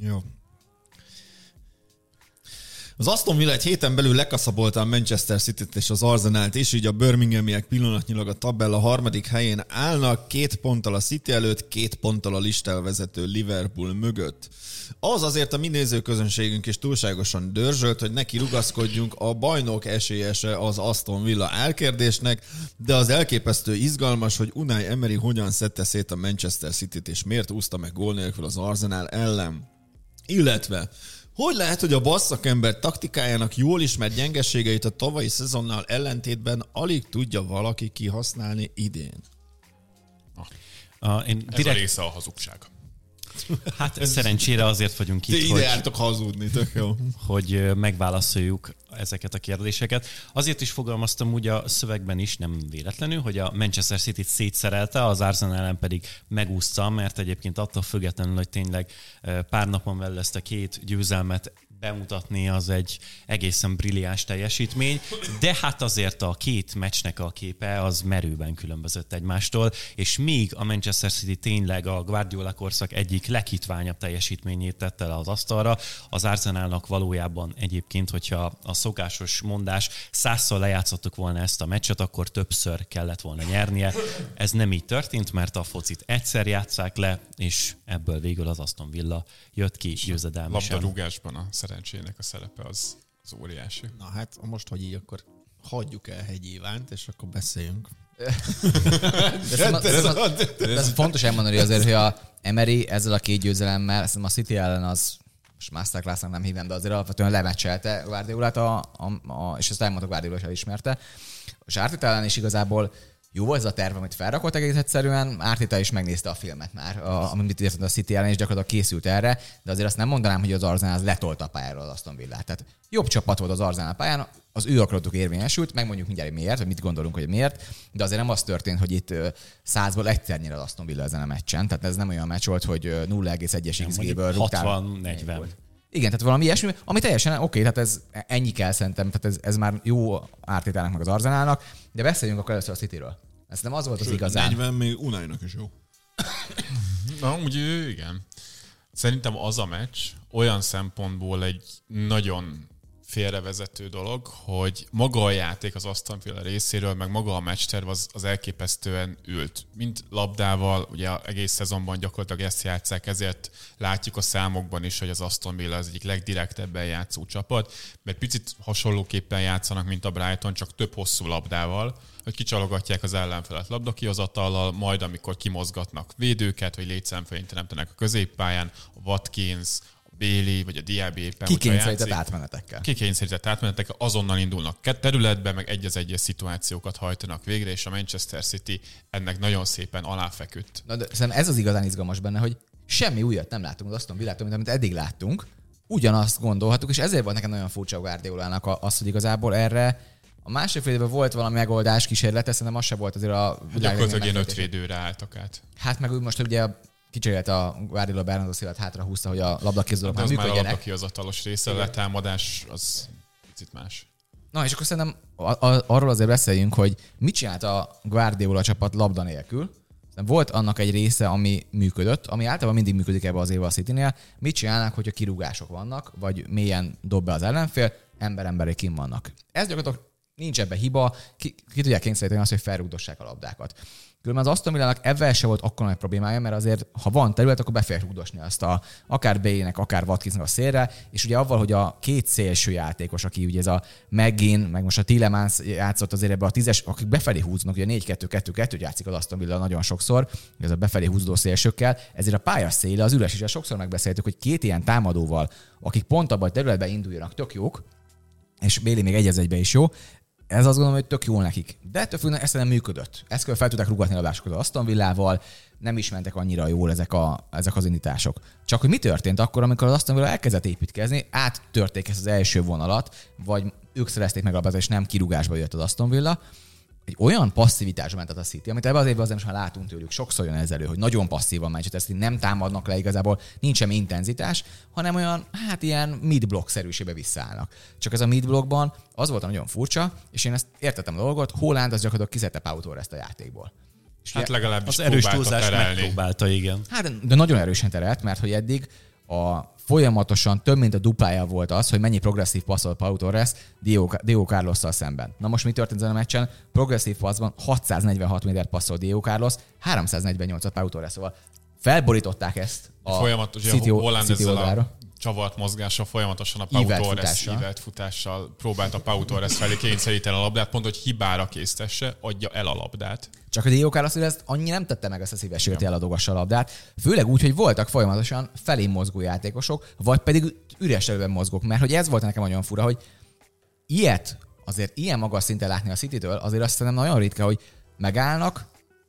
Jó. Az Aston Villa egy héten belül lekaszabolta a Manchester City-t és az Arsenalt is, így a Birminghamiek pillanatnyilag a tabella harmadik helyén állnak, két ponttal a City előtt, két ponttal a listán vezető Liverpool mögött. Az azért a mi nézőközönségünk is túlságosan dörzsölt, hogy neki rugaszkodjunk a bajnok esélyese az Aston Villa elkérdésnek, de az elképesztő izgalmas, hogy Unai Emery hogyan szedte szét a Manchester City-t, és miért úszta meg gól nélkül az Arsenal ellen. Illetve, hogy lehet, hogy a basszakember taktikájának jól ismert gyengeségeit a tavalyi szezonnal ellentétben alig tudja valaki kihasználni idén? A, én Ez a direkt, része a hazugság. hát szerencsére azért vagyunk Ti itt, ide hogy, jártok hazudni, tök jó. hogy megválaszoljuk ezeket a kérdéseket. Azért is fogalmaztam úgy a szövegben is, nem véletlenül, hogy a Manchester City-t szétszerelte, az Arsenal ellen pedig megúszta, mert egyébként attól függetlenül, hogy tényleg pár napon belül ezt a két győzelmet bemutatni, az egy egészen brilliáns teljesítmény, de hát azért a két meccsnek a képe az merőben különbözött egymástól, és míg a Manchester City tényleg a Guardiola korszak egyik leghitványabb teljesítményét tette le az asztalra, az Arsenalnak valójában egyébként, hogyha a szokásos mondás százszor lejátszottuk volna ezt a meccset, akkor többször kellett volna nyernie. Ez nem így történt, mert a focit egyszer játszák le, és ebből végül az Aston Villa jött ki győzedelmesen. Labdarúgásban a szerencsének a szerepe az, az óriási. Na hát, most, hogy így, akkor hagyjuk el Hegy Évánt, és akkor beszéljünk. De szerintem, szerintem, de ez fontos elmondani azért, hogy a Emery ezzel a két győzelemmel, szerintem a City ellen az most masterclassnak nem hívem, de azért alapvetően lemecselte Guardiolát, a, a, a, és ezt elmondta Guardiola is elismerte. És Arteta ellen is igazából jó volt ez a terv, amit felrakott egész egyszerűen. Arteta is megnézte a filmet már, a, amit írt a City ellen, és gyakorlatilag készült erre, de azért azt nem mondanám, hogy az Arsenal az letolta a pályáról az Aston Villát. Tehát jobb csapat volt az Arsenal pályán, az ő akaratuk érvényesült, megmondjuk mindjárt, hogy miért, vagy mit gondolunk, hogy miért, de azért nem az történt, hogy itt százból egyszer nyer az Aston Villa ezen a meccsen, tehát ez nem olyan meccs volt, hogy ö, 0,1-es XG-ből rúgtál. 60-40. Igen, tehát valami ilyesmi, ami teljesen oké, tehát ez ennyi kell szerintem, tehát ez, ez már jó ártétának meg az Arzenálnak, de beszéljünk akkor először a Cityről. Ez nem az volt az igazán. 40 még Unainak is jó. Na, úgy igen. Szerintem az a meccs olyan szempontból egy nagyon félrevezető dolog, hogy maga a játék az Aston Villa részéről, meg maga a meccsterv az, az elképesztően ült. Mint labdával, ugye egész szezonban gyakorlatilag ezt játszák, ezért látjuk a számokban is, hogy az Aston Villa az egyik legdirektebben játszó csapat, mert picit hasonlóképpen játszanak, mint a Brighton, csak több hosszú labdával, hogy kicsalogatják az ellenfelet labdakihozatallal, majd amikor kimozgatnak védőket, vagy létszámfején teremtenek a középpályán, a Watkins, Bailey, vagy a Diaby éppen, Kikényszerített átmenetekkel. kikényszerített átmenetek azonnal indulnak területbe, meg egy az egyes szituációkat hajtanak végre, és a Manchester City ennek nagyon szépen aláfeküdt. Na, de szerintem ez az igazán izgalmas benne, hogy semmi újat nem látunk az Aston Villától, mint amit eddig láttunk. Ugyanazt gondolhatuk, és ezért volt nekem nagyon furcsa Guardiolának a- az, hogy igazából erre A másik fél évben volt valami megoldás kísérlet, szerintem az se volt azért a Gyakorlatilag ilyen ötvédőre álltak át. Hát meg úgy most ugye kicserélt a Guardiola Bernardo Silva hátra húzta, hogy a labdakézdőlök De már az már a működjenek. kihozatalos része, a letámadás az picit más. Na és akkor szerintem a- a- arról azért beszéljünk, hogy mit csinált a Guardiola csapat labda nélkül. Szerintem Volt annak egy része, ami működött, ami általában mindig működik ebbe az éve a City-nél. Mit csinálnak, hogyha kirúgások vannak, vagy mélyen dob be az ellenfél, ember-emberé kim vannak. Ez gyakorlatilag nincs ebbe hiba, ki, ki tudják kényszeríteni azt, hogy felrúgdossák a labdákat. Különben az Aston Villának ebben se volt akkor nagy problémája, mert azért, ha van terület, akkor be fogják rúgdosni azt a, akár Bale-nek, akár Watkinsnak a szélre, és ugye avval, hogy a két szélső játékos, aki ugye ez a McGinn, meg most a Tillemans játszott azért ebbe a tízes, akik befelé húznak, ugye 4-2-2-2 játszik az Aston Villa nagyon sokszor, ez a befelé húzódó szélsőkkel, ezért a pálya széle az üres, és sokszor megbeszéltük, hogy két ilyen támadóval, akik pont abban a területben induljanak, tök jók, és Béli még egy egybe is jó, ez azt gondolom, hogy tök jó nekik. De ettől függően ezt nem működött. Ezt fel tudták rugatni a labdásokat az Aston Villával, nem is mentek annyira jól ezek, a, ezek az indítások. Csak hogy mi történt akkor, amikor az Aston Villa elkezdett építkezni, áttörték ezt az első vonalat, vagy ők szerezték meg a és nem kirúgásba jött az Aston Villa, egy olyan passzivitásba ment a City, amit ebben az évben azért most már látunk tőlük, sokszor jön ez elő, hogy nagyon passzívan Manchester City, nem támadnak le igazából, nincs semmi intenzitás, hanem olyan, hát ilyen mid-block szerűsébe visszaállnak. Csak ez a mid-blockban az volt a nagyon furcsa, és én ezt értettem a dolgot, Holland az gyakorlatilag kizette Pau Torres-t a játékból. És Hát legalábbis Az erős túlzás terelni. megpróbálta, igen. Hát, de nagyon erősen terelt, mert hogy eddig a folyamatosan több mint a duplája volt az, hogy mennyi progresszív passzol Pau Torres Diego, Carlos-szal szemben. Na most mi történt ezen a meccsen? Progresszív passzban 646 méter passzol Diego Carlos, 348 Pau Torres, szóval felborították ezt a Folyamatos, City, Holland City oldalára. a csavart mozgással folyamatosan a Pau Ívelt Torres futással. ívelt futással próbálta Pau Torres felé kényszeríteni a labdát, pont, hogy hibára késztesse, adja el a labdát. Csak a Diego Carlos ezt annyi nem tette meg ezt a szívességet, hogy eladogassa a labdát. Főleg úgy, hogy voltak folyamatosan felé mozgó játékosok, vagy pedig üres területen mozgók. Mert hogy ez volt nekem nagyon fura, hogy ilyet, azért ilyen magas szinten látni a City-től, azért azt szerintem nagyon ritka, hogy megállnak,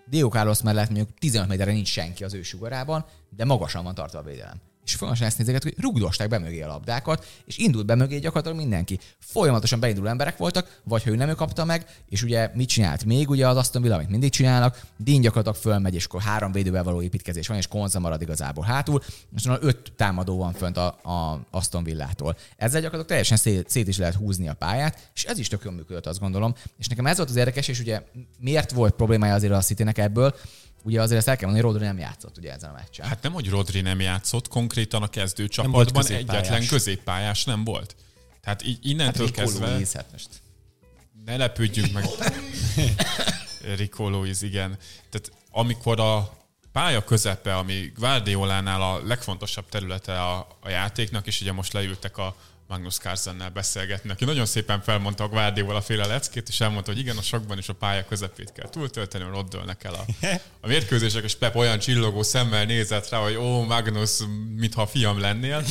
Diego Carlos mellett mondjuk 15 méterre nincs senki az ő sugarában, de magasan van tartva a védelem. És folyamatosan ezt nézeget, hogy rugdosták be mögé a labdákat, és indult be mögé gyakorlatilag mindenki. Folyamatosan beinduló emberek voltak, vagy ha ő nem ő kapta meg, és ugye mit csinált még ugye az Aston Villa, amit mindig csinálnak, Dean gyakorlatilag fölmegy, és akkor három védővel való építkezés van, és Konza marad igazából hátul, és öt támadó van fönt a, a Aston Villától. Ezzel gyakorlatilag teljesen szét, szét is lehet húzni a pályát, és ez is tök jól működött, azt gondolom. És nekem ez volt az érdekes, és ugye miért volt problémája azért a Citynek ebből, Ugye azért ezt el kell mondani, hogy Rodri nem játszott ugye ezen a meccsen. Hát nem, hogy Rodri nem játszott, konkrétan a volt kezdőcsapatban középpályás. egyetlen középpályás nem volt. Tehát így innentől Rico kezdve... Luiz, hát most. Ne lepődjünk meg. Rico Lewis, igen. Tehát amikor a pálya közepe, ami Guardiolánál a legfontosabb területe a, a játéknak, és ugye most leültek a Magnus Carlsennel beszélgetni, aki nagyon szépen felmondta a Guardiola féle leckét, és elmondta, hogy igen, a sakban is a pálya közepét kell túltölteni, mert ott dőlnek el a, a mérkőzések, és Pep olyan csillogó szemmel nézett rá, hogy ó, Magnus, mintha fiam lennél.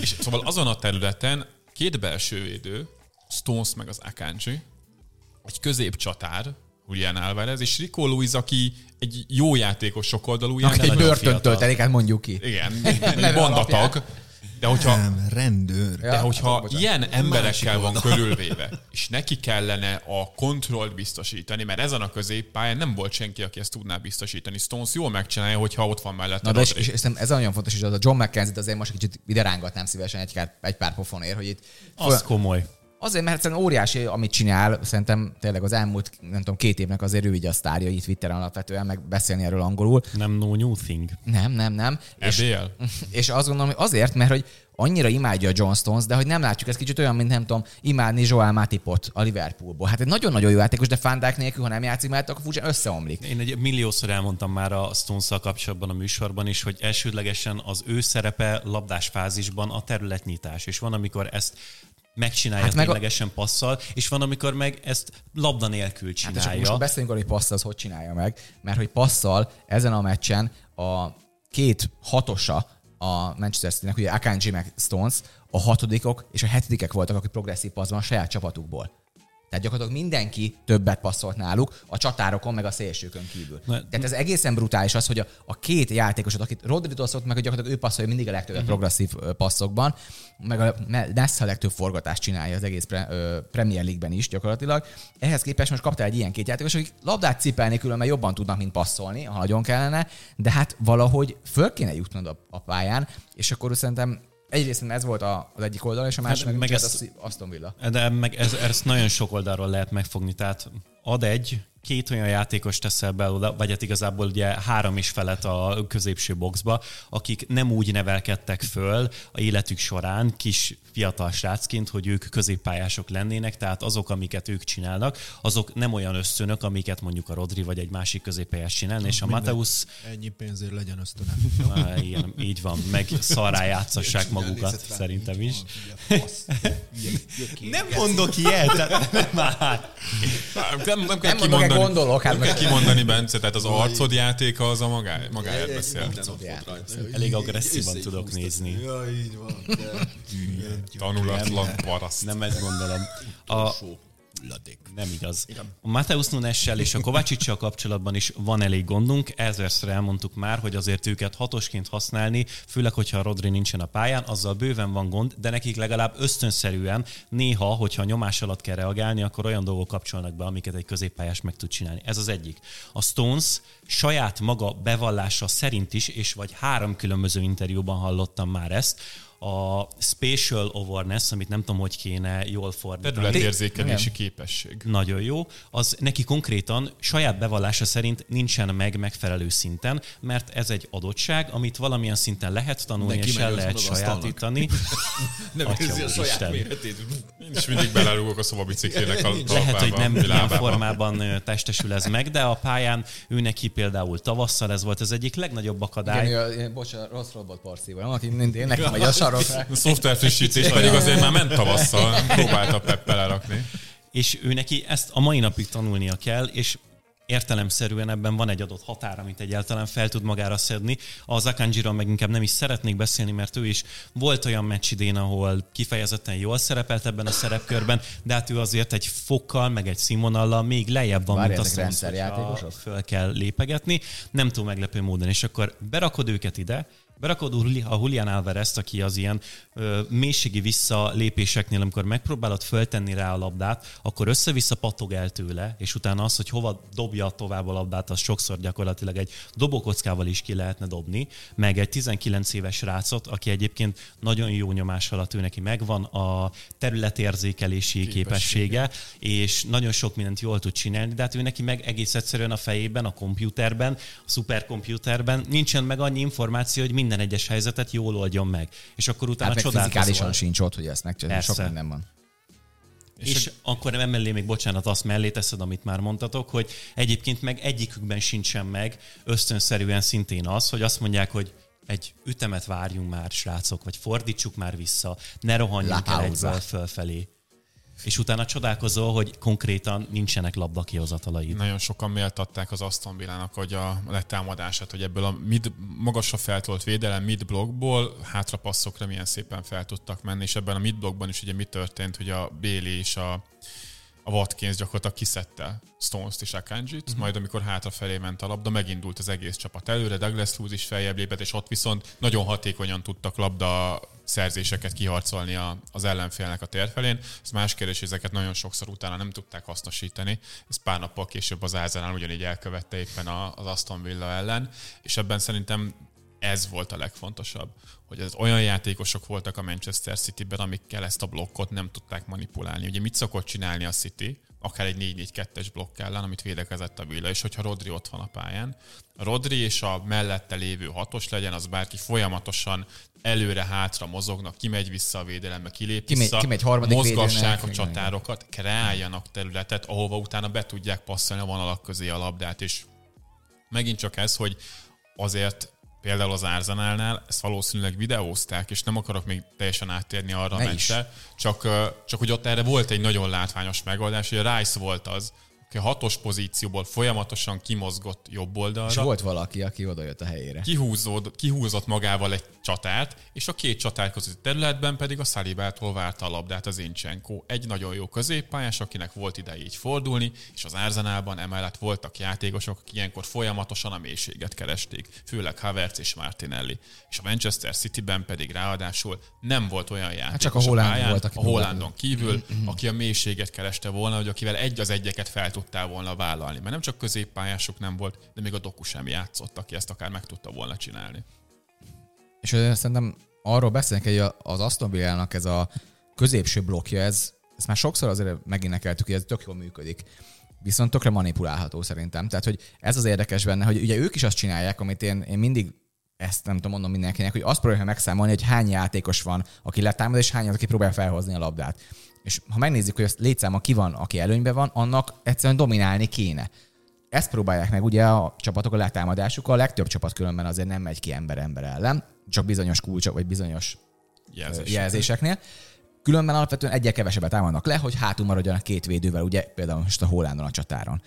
És szóval azon a területen két belső védő, Stones meg az Akanji, egy középcsatár, Julian Alvarez, és Rico Luiz, aki egy jó játékos sokoldalú, Aki egy fiatal. telik, hát mondjuk ki. igen, egy mondatag. De hogyha, Nem, rendőr. de Ja, hogyha bocsánat. ilyen emberekkel van körülvéve, és neki kellene a kontrollt biztosítani, mert ezen a középpályán nem volt senki, aki ezt tudná biztosítani. Stones jól megcsinálja, hogyha ott van mellette Na de és, és, és ez nagyon fontos, hogy az a John McKenzie-t azért most egy kicsit ide rángatnám szívesen egy, kár, egy pár pofonért, hogy itt Az komoly. Azért, mert szerintem óriási, amit csinál, szerintem tényleg az elmúlt, nem tudom, két évnek azért ő így a sztárja itt Twitteren alapvetően, meg beszélni erről angolul. Nem no new thing. Nem, nem, nem. És, EBL? és azt gondolom, hogy azért, mert hogy annyira imádja a John Stones, de hogy nem látjuk, ez kicsit olyan, mint nem tudom, imádni Joel Matipot a Liverpoolból. Hát egy nagyon-nagyon jó játékos, de Fandák nélkül, ha nem játszik mellett, akkor furcsán összeomlik. Én egy milliószor elmondtam már a stones kapcsolatban a műsorban is, hogy elsődlegesen az ő szerepe labdás fázisban a területnyitás, és van, amikor ezt megcsinálja Hát hát meg a- ténylegesen passzal, és van, amikor meg ezt labda nélkül Hát csinálja. most beszéljünk arról, hogy passzal az hogy csinálja meg, mert hogy passzal ezen a meccsen a két hatosa a Manchester City-nek, ugye Akanji meg Stones, a hatodikok és a hetedikek voltak, akik progresszív passzban a saját csapatukból. Tehát gyakorlatilag mindenki többet passzolt náluk, a csatárokon, meg a szélsőkön kívül. Na- Tehát ez egészen brutális az, hogy a, a két játékosot, akit Rodri-tól szokott meg, hogy gyakorlatilag ő passzolja mindig a legtöbbet uh-huh. progresszív passzokban, meg a messze a legtöbb forgatást csinálja az egész pre, ö, Premier League-ben is gyakorlatilag. Ehhez képest most kaptál egy ilyen két játékos, akik labdát cipelni különben jobban tudnak, mint passzolni, ha nagyon kellene, de hát valahogy föl kéne jutnod a, a pályán, és akkor szerintem egyrészt ez volt az egyik oldal, és a másik Hát meg, meg meg ez- az Aston Villa. De meg ez, ezt nagyon sok oldalról lehet megfogni, tehát ad egy, két olyan játékos teszel be oda, vagy hát igazából ugye három is felett a középső boxba, akik nem úgy nevelkedtek föl a életük során kis fiatal srácként, hogy ők középpályások lennének, tehát azok, amiket ők csinálnak, azok nem olyan ösztönök, amiket mondjuk a Rodri vagy egy másik középpályás csinálna, és a. Mateusz Ennyi pénzért legyen ösztöne. Igen, így van, meg szarrá játszassák magukat, szerintem is. Nem mondok ilyet, nem már. Nem, nem, kell Nem mondok, kimondani, gondolok, hát nem kell kimondani, Bence, tehát az arcod játéka az a magá, magáért beszél. Volt rajta. Elég agresszívan tudok nézni. Ja, így van. De... Tanulatlan paraszt. Nem ezt gondolom. A, Hulladék. nem igaz. A Mateusz Nunessel és a Kovácsicsal kapcsolatban is van elég gondunk, ezerszer elmondtuk már, hogy azért őket hatosként használni, főleg, hogyha a Rodri nincsen a pályán, azzal bőven van gond, de nekik legalább ösztönszerűen néha, hogyha nyomás alatt kell reagálni, akkor olyan dolgok kapcsolnak be, amiket egy középpályás meg tud csinálni. Ez az egyik. A Stones saját maga bevallása szerint is, és vagy három különböző interjúban hallottam már ezt, a spatial awareness, amit nem tudom, hogy kéne jól fordítani. Területérzékelési képesség. Nagyon jó. Az neki konkrétan saját bevallása szerint nincsen meg megfelelő szinten, mert ez egy adottság, amit valamilyen szinten lehet tanulni, Neki és el lehet sajátítani. Nem érzi a saját úristen. méretét. Én is mindig belerúgok a szobabiciklének a Lehet, hogy nem ilyen formában testesül ez meg, de a pályán ő neki például tavasszal ez volt az egyik legnagyobb akadály. Igen, ilyen, bocsánat, rossz robot nem? Aki mindig nekem megy a sarokra. A szoftverfrissítés pedig azért már ment tavasszal, próbálta Peppel lerakni. és ő neki ezt a mai napig tanulnia kell, és értelemszerűen ebben van egy adott határ, amit egyáltalán fel tud magára szedni. Az Akanjiról meg inkább nem is szeretnék beszélni, mert ő is volt olyan meccs idén, ahol kifejezetten jól szerepelt ebben a szerepkörben, de hát ő azért egy fokkal, meg egy színvonallal még lejjebb van, Várj, mint a ezek Stones, hogyha rendszerjátékosok? föl kell lépegetni. Nem túl meglepő módon, és akkor berakod őket ide, Berakod a Julian Alvarez-t, aki az ilyen ö, mélységi visszalépéseknél, amikor megpróbálod föltenni rá a labdát, akkor össze-vissza patog el tőle, és utána az, hogy hova dobja tovább a labdát, az sokszor gyakorlatilag egy dobókockával is ki lehetne dobni, meg egy 19 éves rácot, aki egyébként nagyon jó nyomás alatt ő neki megvan a területérzékelési képessége, és nagyon sok mindent jól tud csinálni, de hát ő neki meg egész egyszerűen a fejében, a kompjúterben, a szuperkompjúterben nincsen meg annyi információ, hogy minden egyes helyzetet jól oldjon meg. És akkor utána Hát csodálkozol. fizikálisan sincs ott, hogy ezt megcsinálja. Sok minden van. És, és akkor emellé még, bocsánat, azt mellé teszed, amit már mondtatok, hogy egyébként meg egyikükben sincsen meg ösztönszerűen szintén az, hogy azt mondják, hogy egy ütemet várjunk már, srácok, vagy fordítsuk már vissza, ne rohanjunk el egyből fölfelé. És utána csodálkozol, hogy konkrétan nincsenek labdakihozatalaid. Nagyon sokan méltatták az Aston Villának, hogy a letámadását, hogy ebből a mid, magasra feltolt védelem mid blokkból hátra passzokra milyen szépen fel tudtak menni, és ebben a mid blokkban is ugye mi történt, hogy a Béli és a, a Watkins gyakorlatilag kiszedte Stones-t és Akanjit, uh-huh. majd amikor hátrafelé ment a labda, megindult az egész csapat előre, Douglas Hughes is feljebb lépett, és ott viszont nagyon hatékonyan tudtak labda szerzéseket kiharcolni a, az ellenfélnek a térfelén. Ez más kérdés, ezeket nagyon sokszor utána nem tudták hasznosítani. Ez pár nappal később az Arsenal ugyanígy elkövette éppen az Aston Villa ellen, és ebben szerintem ez volt a legfontosabb, hogy ez olyan játékosok voltak a Manchester City-ben, amikkel ezt a blokkot nem tudták manipulálni. Ugye mit szokott csinálni a City, akár egy 4-4-2-es blokk ellen, amit védekezett a Villa, és hogyha Rodri ott van a pályán, a Rodri és a mellette lévő hatos legyen, az bárki folyamatosan előre-hátra mozognak, kimegy vissza a védelembe, kilép Kimegy- vissza, kimegy harmadik mozgassák a csatárokat, kreáljanak területet, ahova utána be tudják passzolni a vonalak közé a labdát, és megint csak ez, hogy azért például az Arsenalnál ezt valószínűleg videózták, és nem akarok még teljesen áttérni arra Ne a meccsre, csak, csak hogy ott erre volt egy nagyon látványos megoldás, hogy a Rice volt az, aki a hatos pozícióból folyamatosan kimozgott jobb És oldalra, volt valaki, aki oda jött a helyére. kihúzód, kihúzott magával egy csatát, és a két csatár közötti területben pedig a Szalibától várta a labdát az Incsenko. Egy nagyon jó középpályás, akinek volt ideje így fordulni, és az Arzenálban emellett voltak játékosok, akik ilyenkor folyamatosan a mélységet keresték, főleg Havertz és Martinelli. És a Manchester Cityben pedig ráadásul nem volt olyan játékos csak a Holland pályán, volt, aki a Hollandon kívül, aki a mélységet kereste volna, hogy akivel egy az egyeket fel tudtál volna vállalni. Mert nem csak középpályások nem volt, de még a Doku sem játszott, aki ezt akár meg tudta volna csinálni. És szerintem arról beszélnek, hogy az Aston Villa-nak ez a középső blokkja, ez, ezt már sokszor azért meginnekeltük, hogy ez tök jól működik. Viszont tökre manipulálható szerintem. Tehát, hogy ez az érdekes benne, hogy ugye ők is azt csinálják, amit én, én mindig ezt nem tudom mondom mindenkinek, hogy azt próbálják megszámolni, hogy hány játékos van, aki letámad, és hány az, aki próbál felhozni a labdát. És ha megnézzük, hogy a létszáma ki van, aki előnyben van, annak egyszerűen dominálni kéne. Ezt próbálják meg ugye a csapatok a letámadásukkal, a legtöbb csapat különben azért nem megy ki ember-ember ellen, csak bizonyos kulcsok, vagy bizonyos Jelzés. jelzéseknél. Különben alapvetően egyel kevesebbet támadnak le, hogy hátul maradjanak két védővel, ugye például most a Hollandon a csatáron.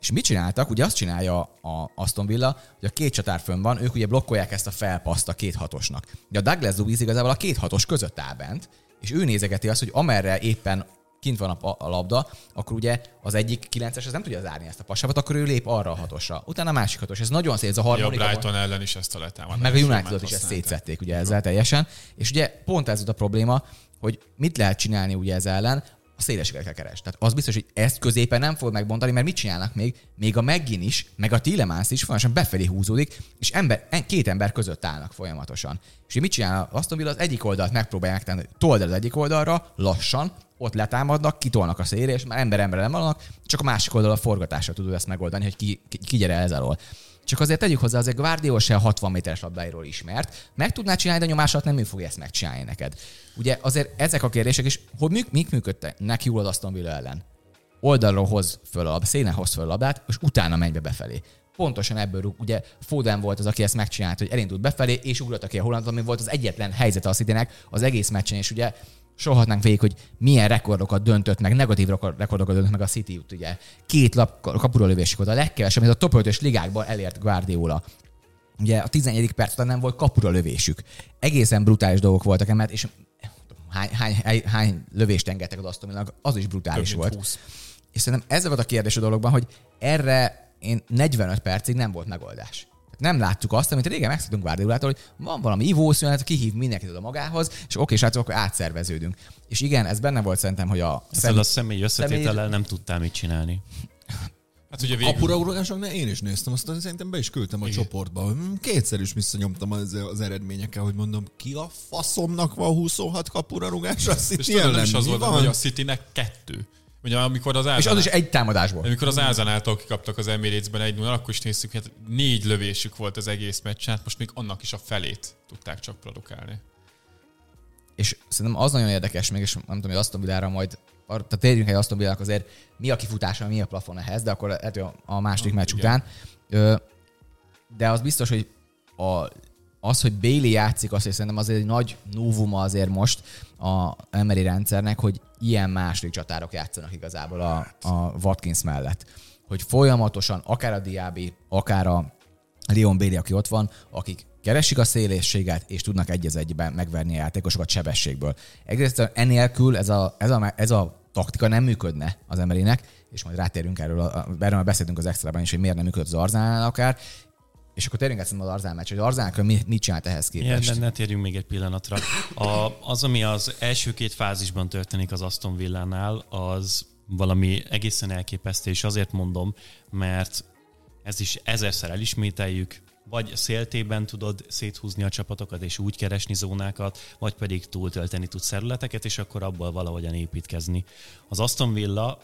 És mit csináltak? Ugye azt csinálja a Aston Villa, hogy a két csatár fönn van, ők ugye blokkolják ezt a felpaszt a két hatosnak. De a Douglas Luiz igazából a két hatos között áll bent, és ő nézegeti azt, hogy amerre éppen kint van a, labda, akkor ugye az egyik 9-es az nem tudja zárni ezt a passávat, akkor ő lép arra a hatosra. Utána a másik hatos. Ez nagyon szép, ez a Ja, a. Brighton ellen is ezt a letámadást. Meg a Unitedot is ezt szétszették ugye ezzel teljesen. És ugye pont ez volt a probléma, hogy mit lehet csinálni ugye ez ellen, a szélességet kell keresni. Tehát az biztos, hogy ezt középen nem fog megbontani, mert mit csinálnak még? Még a Meggin is, meg a Tillemans is folyamatosan befelé húzódik, és ember, két ember között állnak folyamatosan. És mit csinál Aston Villa? Az egyik oldalt megpróbálják tenni, told az egyik oldalra, lassan, ott letámadnak, kitolnak a szélre, és már ember emberre nem vannak, csak a másik oldal a forgatásra tudod ezt megoldani, hogy ki, ki, ki gyere ez alól. Csak azért tegyük hozzá, azért Guardiola se a 60 méteres labdáiról ismert. Meg tudná csinálni, de nyomás alatt nem ő fogja ezt megcsinálni neked. Ugye azért ezek a kérdések is, hogy mik, mik működnek jól az Aston Villa ellen? Oldalról hoz föl a szélen hoz föl a labdát, és utána menj be befelé. Pontosan ebből ugye Foden volt az, aki ezt megcsinált, hogy elindult befelé, és ugrott ki a Hollandot, ami volt az egyetlen helyzet a Citynek az egész meccsen, és ugye sorolhatnánk végig, hogy milyen rekordokat döntött meg, negatív rekor- rekordokat döntött meg a City, ugye két lap kapura lövésig volt, a legkevesebb, ez a top 5-ös ligákban elért Guardiola. Ugye a 11. perc után nem volt kapura lövésük. Egészen brutális dolgok voltak emellett, és hány, hány, hány, hány lövést engedtek az Villának, az is brutális volt. 20. És szerintem ez volt a kérdés a dologban, hogy erre én 45 percig nem volt megoldás. Nem láttuk azt, amit régen megszoktunk Guardiolától, hogy van valami ivószünet, kihív mindenkit oda magához, és oké, srácok, akkor átszerveződünk. És igen, ez benne volt szerintem, hogy a Ezzel a személy összetétellel nem tudtál mit csinálni. Hát ugye végül, Kapuraugásoknál én is néztem, aztán szerintem be is küldtem a Igen. csoportba. Kétszer is visszanyomtam az, az eredményekkel, hogy mondom, ki a faszomnak van 26 kapurarugásra? Azt és itt tudod, nem is az volt, hogy a Citynek kettő. Ugye amikor az és Arsenal, az is egy támadásból. amikor az Arsenaltól kikaptak az Emiratesben egy 0 akkor is néztük, hát négy lövésük volt az egész meccsen, hát most még annak is a felét tudták csak produkálni. És szerintem az nagyon érdekes még, és nem tudom, hogy Aston Villára majd, tehát térjünk egy Aston Villának azért, mi a kifutása, mi a plafon ehhez, de akkor lehet, a- második meccs igen. után. De az biztos, hogy a, az, hogy Bailey játszik, azt szerintem azért egy nagy novuma azért most a Emery rendszernek, hogy ilyen második csatárok játszanak igazából a, a Watkins mellett. Hogy folyamatosan, akár a Diaby, akár a Leon Bailey, aki ott van, akik keresik a szélességet, és tudnak egy egyben megverni a játékosokat sebességből. Egyrészt enélkül ez a, ez a, ez a taktika nem működne az Emerynek, és majd rátérünk erről, erről már beszéltünk az extrában is, hogy miért nem működött az Arzánál akár, és akkor térjünk át az Arzán meccs, hogy Arzánál mit, mit csinált ehhez Igen, képest. de ne térjünk még egy pillanatra. A, az, ami az első két fázisban történik az Aston Villánál, az valami egészen elképesztő, és azért mondom, mert ez is ezerszer elismételjük, vagy széltében tudod széthúzni a csapatokat, és úgy keresni zónákat, vagy pedig túltölteni tudsz területeket, és akkor abból valahogyan építkezni. Az Aston Villa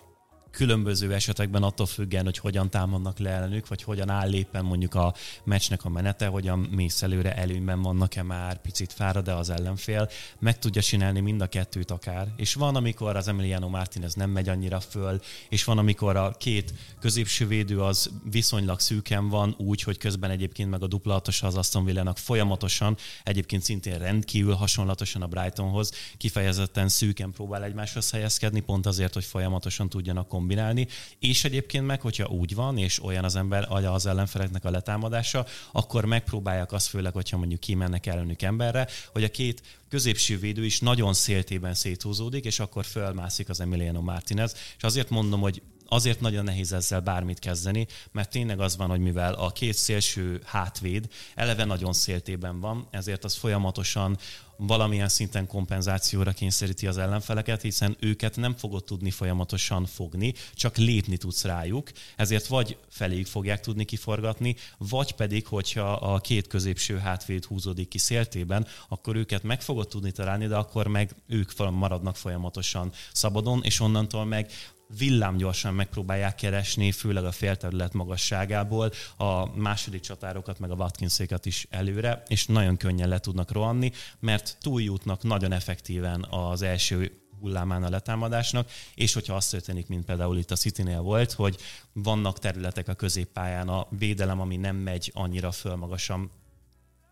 különböző esetekben attól függően, hogy hogyan támadnak le ellenük, vagy hogyan áll éppen mondjuk a meccsnek a menete, hogyan mész előre, előnyben vannak-e már, picit fárad de az ellenfél, meg tudja csinálni mind a kettőt akár. És van, amikor az Emiliano Martinez nem megy annyira föl, és van, amikor a két középső védő az viszonylag szűken van, úgy, hogy közben egyébként meg a dupla az Aston Villának folyamatosan, egyébként szintén rendkívül hasonlatosan a Brightonhoz, kifejezetten szűken próbál egymáshoz helyezkedni, pont azért, hogy folyamatosan tudjanak kombinálni, és egyébként meg, hogyha úgy van, és olyan az ember agya az ellenfeleknek a letámadása, akkor megpróbálják azt főleg, hogyha mondjuk kimennek ellenük emberre, hogy a két középső védő is nagyon széltében széthúzódik, és akkor fölmászik az Emiliano Martinez, és azért mondom, hogy azért nagyon nehéz ezzel bármit kezdeni, mert tényleg az van, hogy mivel a két szélső hátvéd eleve nagyon széltében van, ezért az folyamatosan valamilyen szinten kompenzációra kényszeríti az ellenfeleket, hiszen őket nem fogod tudni folyamatosan fogni, csak lépni tudsz rájuk, ezért vagy feléjük fogják tudni kiforgatni, vagy pedig, hogyha a két középső hátvéd húzódik ki széltében, akkor őket meg fogod tudni találni, de akkor meg ők maradnak folyamatosan szabadon, és onnantól meg villámgyorsan megpróbálják keresni, főleg a félterület magasságából a második csatárokat, meg a Watkinsékat is előre, és nagyon könnyen le tudnak rohanni, mert túljutnak nagyon effektíven az első hullámán a letámadásnak, és hogyha azt történik, mint például itt a city volt, hogy vannak területek a középpályán, a védelem, ami nem megy annyira fölmagasan,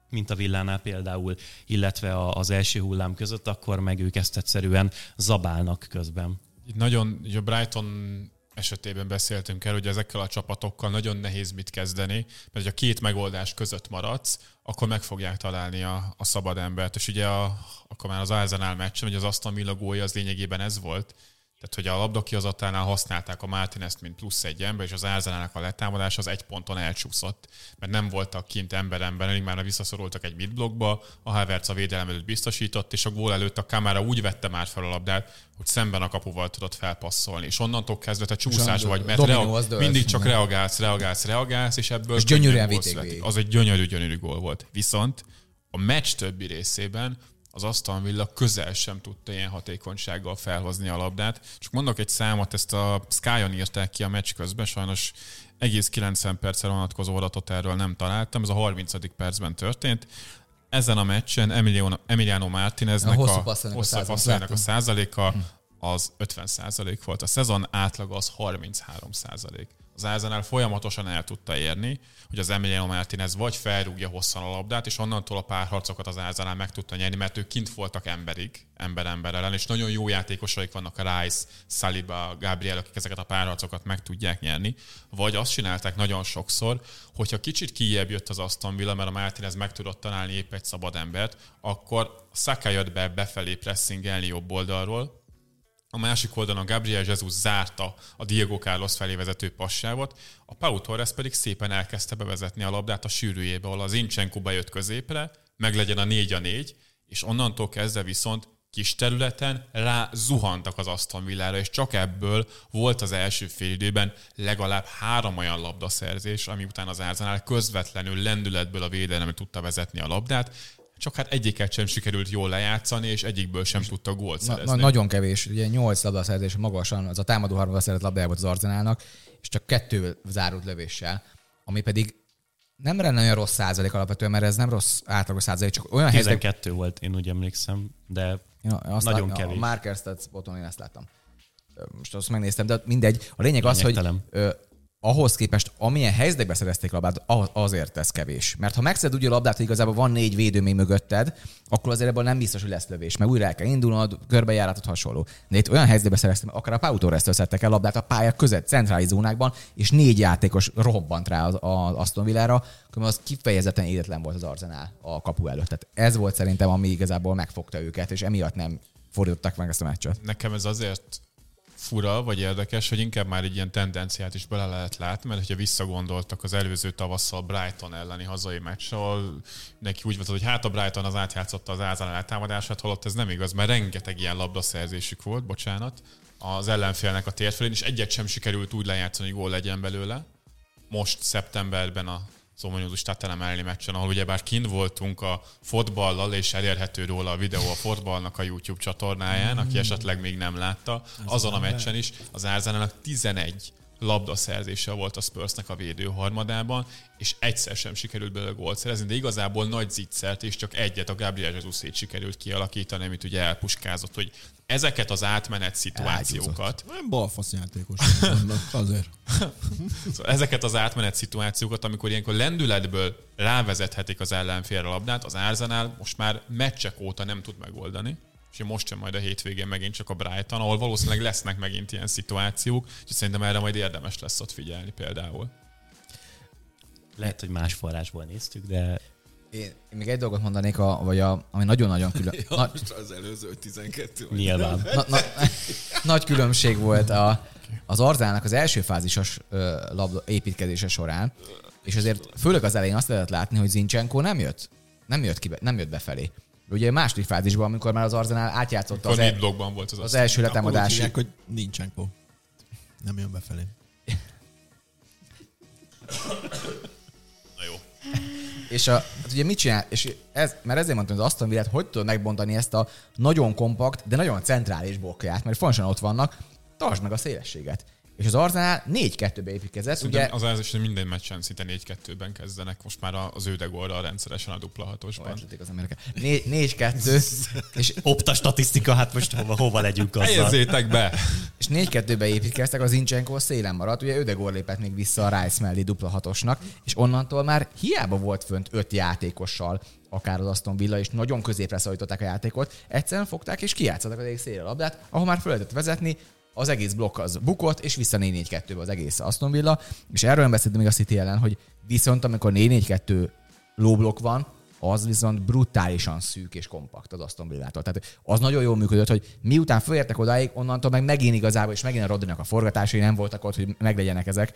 mint a villánál például, illetve az első hullám között, akkor meg ők ezt egyszerűen zabálnak közben. Itt nagyon, ugye Brighton esetében beszéltünk el, hogy ezekkel a csapatokkal nagyon nehéz mit kezdeni, mert ha két megoldás között maradsz, akkor meg fogják találni a, a szabad embert. És ugye a, akkor már az Arsenal meccsen, hogy az Aston Villa gólja az lényegében ez volt, tehát, hogy a labdakihozatánál használták a Martinezt, mint plusz egy ember, és az Arzenálnak a letámadás az egy ponton elcsúszott, mert nem voltak kint ember ember, elég már visszaszorultak egy midblockba, a Havertz a védelem előtt biztosított, és a gól előtt a kamera úgy vette már fel a labdát, hogy szemben a kapuval tudott felpasszolni. És onnantól kezdve te csúszás vagy, mert reag- mindig csak reagálsz, reagálsz, reagálsz, és ebből és gyönyörűen Az egy gyönyörű, gyönyörű gól volt. Viszont a meccs többi részében az Aston Villa közel sem tudta ilyen hatékonysággal felhozni a labdát. Csak mondok egy számot, ezt a Sky-on írták ki a meccs közben, sajnos egész 90 percre vonatkozó adatot erről nem találtam, ez a 30. percben történt. Ezen a meccsen Emiliano, Emiliano Martineznek a, a hosszabb passzainak a százaléka hm. az 50 százalék volt. A szezon átlag az 33 százalék az Arsenal folyamatosan el tudta érni, hogy az Emiliano Martinez vagy felrúgja hosszan a labdát, és onnantól a párharcokat az Arsenal meg tudta nyerni, mert ők kint voltak emberig, ember-ember ellen, és nagyon jó játékosaik vannak a Rice, Saliba, Gabriel, akik ezeket a párharcokat meg tudják nyerni. Vagy azt csinálták nagyon sokszor, hogyha kicsit kijebb jött az Aston Villa, mert a Martinez meg tudott találni épp egy szabad embert, akkor Saka jött be befelé pressingelni jobb oldalról, a másik oldalon Gabriel Jesus zárta a Diego Carlos felé vezető passávot, a Pau Torres pedig szépen elkezdte bevezetni a labdát a sűrűjébe, ahol az Incsenko bejött középre, meg legyen a 4 a 4, és onnantól kezdve viszont kis területen rá zuhantak az Aston Villára, és csak ebből volt az első időben legalább három olyan labdaszerzés, ami után az Arsenal közvetlenül lendületből a védelemre tudta vezetni a labdát, csak hát egyiket sem sikerült jól lejátszani, és egyikből sem tudta gólt szerezni. Na, na, nagyon kevés, ugye 8 labdaszerzés magasan, az a támadó harmadba szerzett labdája volt az Arzenálnak, és csak kettő zárult lövéssel, ami pedig nem lenne olyan rossz százalék alapvetően, mert ez nem rossz átlagos százalék, csak olyan 12 helyzet... volt, én úgy emlékszem, de ja, azt nagyon lát, kevés. A Marker Stats én ezt láttam. Most azt megnéztem, de mindegy. A lényeg az, hogy ahhoz képest, amilyen helyzetekbe szerezték labdát, azért ez kevés. Mert ha megszed úgy a labdát, hogy igazából van négy védő még mögötted, akkor azért ebből nem biztos, hogy lesz lövés, mert újra el kell indulnod, körbejáratot hasonló. De itt olyan helyzetbe szereztem, akár a Pau torres el labdát a pálya között, centrális zónákban, és négy játékos robbant rá az, az Aston Villára, az kifejezetten éretlen volt az Arzenál a kapu előtt. Tehát ez volt szerintem, ami igazából megfogta őket, és emiatt nem fordították meg ezt a meccset. Nekem ez azért fura, vagy érdekes, hogy inkább már egy ilyen tendenciát is bele lehet látni, mert hogyha visszagondoltak az előző tavasszal Brighton elleni hazai meccs, ahol neki úgy volt, hogy hát a Brighton az átjátszotta az Ázán eltámadását, holott ez nem igaz, mert rengeteg ilyen labdaszerzésük volt, bocsánat, az ellenfélnek a térfelén, és egyet sem sikerült úgy lejátszani, hogy gól legyen belőle. Most szeptemberben a szomonyúzus Tatelem elleni meccsen, ahol ugyebár kint voltunk a fotballal, és elérhető róla a videó a fotballnak a YouTube csatornáján, aki esetleg még nem látta, azon a meccsen is. Az Árzánának 11 labdaszerzése volt a Spursnek a védő harmadában, és egyszer sem sikerült belőle gólt szerezni, de igazából nagy zicsert, és csak egyet a Gabriel jesus sikerült kialakítani, amit ugye elpuskázott, hogy ezeket az átmenet szituációkat... Nem balfasz játékos, azért. szóval ezeket az átmenet szituációkat, amikor ilyenkor lendületből rávezethetik az ellenfélre a labdát, az Arsenal most már meccsek óta nem tud megoldani és most jön majd a hétvégén megint csak a Brighton, ahol valószínűleg lesznek megint ilyen szituációk, és szerintem erre majd érdemes lesz ott figyelni például. Lehet, hogy más forrásból néztük, de Én, én még egy dolgot mondanék, a, vagy a, ami nagyon-nagyon külön... Ja, Na, most az előző 12. vagy. nyilván. na, na, nagy különbség volt a, az Arzának az első fázisos ö, labda építkezése során, és azért főleg az elején azt lehetett látni, hogy Zincsenko nem jött. Nem jött, ki, be- nem jött befelé. Ugye a második fázisban, amikor már az Arzenál átjátszotta az, el, volt az, az első Akkor úgy hogy nincsen po. Nem jön befelé. És a, hát ugye mit csinál? És ez, mert ezért mondtam, hogy az Aston Villát hogy tudod megbontani ezt a nagyon kompakt, de nagyon centrális blokkját, mert fontosan ott vannak, tartsd meg a szélességet. És az Arzenál 4-2-be építkezett, ugye Ugye... Az az is, hogy minden meccsen szinte 4-2-ben kezdenek, most már az Ödegorral rendszeresen a dupla hatosban. Elcsütik az amerikai. Né- 4-2, és, Opta statisztika, hát most hova, hova legyünk azzal. Helyezzétek be! és 4-2-be építkeztek, az Zincsenko szélen maradt, ugye Ödegor lépett még vissza a Rice mellé dupla hatosnak, és onnantól már hiába volt fönt öt játékossal, akár az Aston Villa, és nagyon középre szorították a játékot, egyszerűen fogták és kijátszottak az egész szélre a labdát, ahol már fel lehetett vezetni, az egész blokk az bukott, és vissza 4-4-2-be az egész Aston Villa, és erről nem beszéltem még a City ellen, hogy viszont amikor 4-4-2 lóblokk van, az viszont brutálisan szűk és kompakt az Aston Villától. Tehát az nagyon jól működött, hogy miután fölértek odáig, onnantól meg megint igazából, és megint a Rodrinak a forgatásai nem voltak ott, hogy meglegyenek ezek.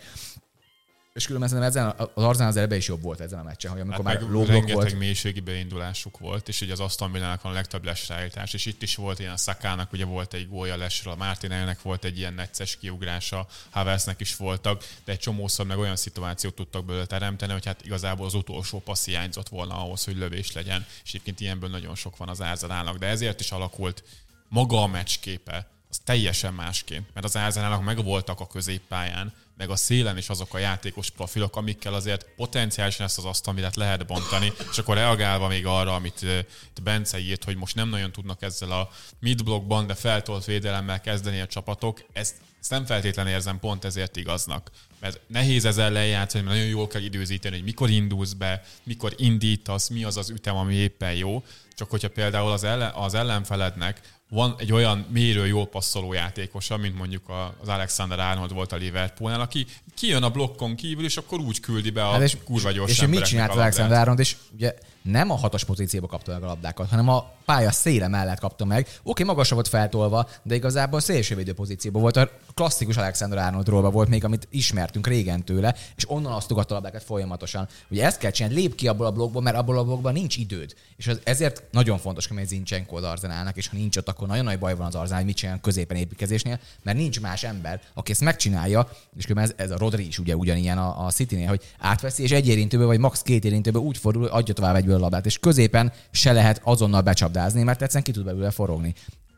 És különben szerintem ezen az Arzenál az elbe is jobb volt ezen a meccsen, hogy amikor Hát már rengeteg volt. mélységi beindulásuk volt, és ugye az Aston Villának van a legtöbb lesrállítás, és itt is volt ilyen a Szakának, ugye volt egy gólya lesről, a Martinelnek volt egy ilyen necces kiugrása, Haversnek is voltak, de egy csomószor meg olyan szituációt tudtak belőle teremteni, hogy hát igazából az utolsó passz hiányzott volna ahhoz, hogy lövés legyen, és egyébként ilyenből nagyon sok van az Árzanának, de ezért is alakult maga a meccsképe, az teljesen másként, mert az Árzanának meg voltak a középpályán, meg a szélen is azok a játékos profilok, amikkel azért potenciálisan ezt az asztalmidet lehet bontani, és akkor reagálva még arra, amit itt Bence írt, hogy most nem nagyon tudnak ezzel a midblockban, de feltolt védelemmel kezdeni a csapatok, ezt, ezt nem feltétlenül érzem pont ezért igaznak. Mert nehéz ezzel lejátszani, mert nagyon jól kell időzíteni, hogy mikor indulsz be, mikor indítasz, mi az az ütem, ami éppen jó. Csak hogyha például az, ellen, az ellenfelednek van egy olyan mérő, jól passzoló játékosa, mint mondjuk az Alexander Arnold volt a Liverpoolnál, aki kijön a blokkon kívül, és akkor úgy küldi be a Hát és, kurva gyors és mit csinált. Alexander Arnold, és ugye nem a hatos pozícióba kapta meg a labdákat, hanem a pálya széle mellett kapta meg. Oké, magasra volt feltolva, de igazából szélsővédő pozícióban volt. A klasszikus Alexander Arnoldról volt még, amit ismertünk régen tőle, és onnan osztogatta a labdákat folyamatosan. Ugye ezt kell csinálni, lép ki abból a blokkból, mert abból a blokkban nincs időd. És az, ezért nagyon fontos, hogy Zincsenko az Arzenálnak, és ha nincs ott, akkor nagyon nagy baj van az Arzenál, hogy mit csinál középen építkezésnél, mert nincs más ember, aki ezt megcsinálja, és különben ez, ez a Rodri is ugye ugyanilyen a, a City-nél, hogy átveszi, és egy érintőbe, vagy max. két érintőbe úgy fordul, hogy adja tovább egyből a labdát, és középen se lehet azonnal becsapdázni, mert egyszerűen ki tud belőle forogni.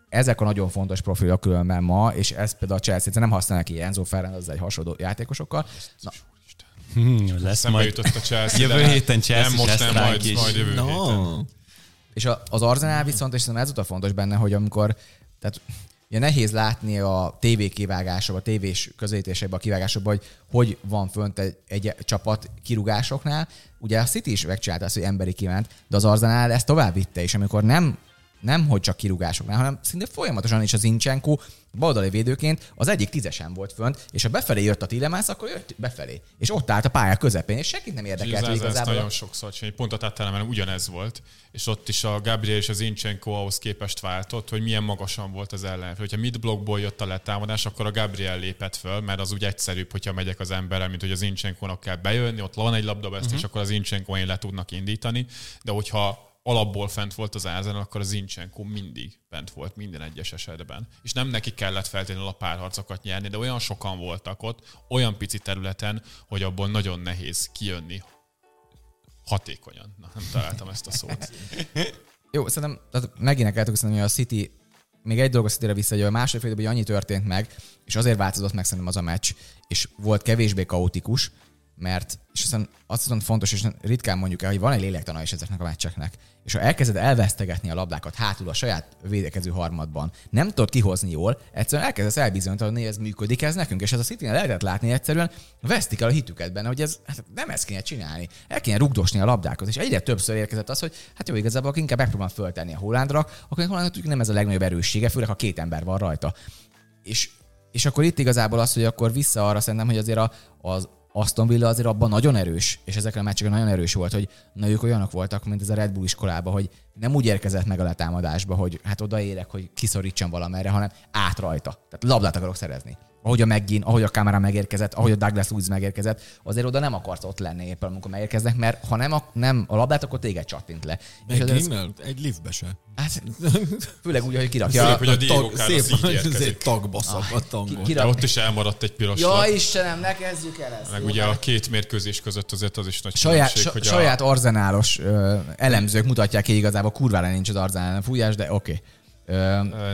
Ezek a nagyon fontos profilok különben ma, és ez például a Chelsea nem használnak ki Enzo Fernandez egy hasonló játékosokkal. Na, Hmm, lesz Szembe majd. jutott a Chelsea. Jövő héten Chelsea Nem most, lesz nem majd, is. majd jövő héten. No. És a- az Arzenál viszont, és szerintem ez a fontos benne, hogy amikor, tehát ugye nehéz látni a TV kivágásokban, a tévés közvetítésekben, a kivágásokban, hogy hogy van fönt egy, egy csapat kirugásoknál. Ugye a City is megcsinálta ezt, hogy emberi kiment, de az Arzenál ezt tovább vitte, és amikor nem nem hogy csak kirúgásoknál, hanem szinte folyamatosan is az Incsenko baloldali védőként az egyik tízesen volt fönt, és ha befelé jött a Tilemans, akkor jött befelé. És ott állt a pálya közepén, és senkit nem érdekelt, Ez, hogy ez, igazából... nagyon sokszor csinálni. Pont a Tattelemmel ugyanez volt, és ott is a Gabriel és az Inchenko ahhoz képest váltott, hogy milyen magasan volt az ellen. Hogyha midblockból jött a letámadás, akkor a Gabriel lépett föl, mert az úgy egyszerűbb, hogyha megyek az emberrel, mint hogy az Inchenkónak kell bejönni, ott van egy labdavesztés, Mhm. uh-huh. akkor az Inchenkoin le tudnak indítani, de hogyha alapból fent volt az Arsenal, akkor az Zinchenko mindig bent volt minden egyes esetben. És nem neki kellett feltétlenül a párharcokat nyerni, de olyan sokan voltak ott, olyan pici területen, hogy abból nagyon nehéz kijönni hatékonyan. Na, nem találtam ezt a szót. Jó, szerintem megint el kellett hogy a City még egy a City-re vissza, hogy a második fél időben, hogy annyi történt meg, és azért változott meg szerintem az a meccs, és volt kevésbé kaotikus, mert, és aztán azt hiszem fontos, és ritkán mondjuk el, hogy van egy lélektana is ezeknek a meccseknek. És ha elkezded elvesztegetni a labdákat hátul a saját védekező harmadban, nem tudod kihozni jól, egyszerűen elkezdesz elbizonyítani, hogy ez működik ez nekünk, és ez a city lehetett látni egyszerűen, vesztik el a hitüket benne, hogy ez hát nem ezt kéne csinálni, el kéne rugdosni a labdákat, és egyre többször érkezett az, hogy hát jó, igazából inkább megpróbálom föltenni a Hollandra, akkor Hollandnak tudjuk nem ez a legnagyobb erőssége, főleg ha két ember van rajta. És, és akkor itt igazából az, hogy akkor vissza arra szerintem, hogy azért a, az Aston Villa azért abban nagyon erős, és ezekre a meccseken nagyon erős volt, hogy na ők olyanok voltak, mint ez a Red Bull iskolában, hogy nem úgy érkezett meg a letámadásba, hogy hát odaérek, hogy kiszorítsam valamerre, hanem át rajta. Tehát labdát akarok szerezni ahogy a McGinn, ahogy a kamera megérkezett, ahogy a Douglas Luiz megérkezett, azért oda nem akarsz ott lenni éppen, amikor megérkeznek, mert ha nem a, nem a labdát, akkor téged csattint le. Az, egy liftbe se. Hát, főleg úgy, hogy kirakja. Szép, hogy a Diego tag, szép, így érkezik. szép tagba angol. kirak... De ott is elmaradt egy piros Ja, lap. Istenem, ne kezdjük el ezt. Meg jó? ugye a két mérkőzés között azért az is nagy saját, különbség, hogy saját a, arzenálos ö, elemzők mutatják ki igazából kurvára nincs az arzenál fújás, de oké. Okay.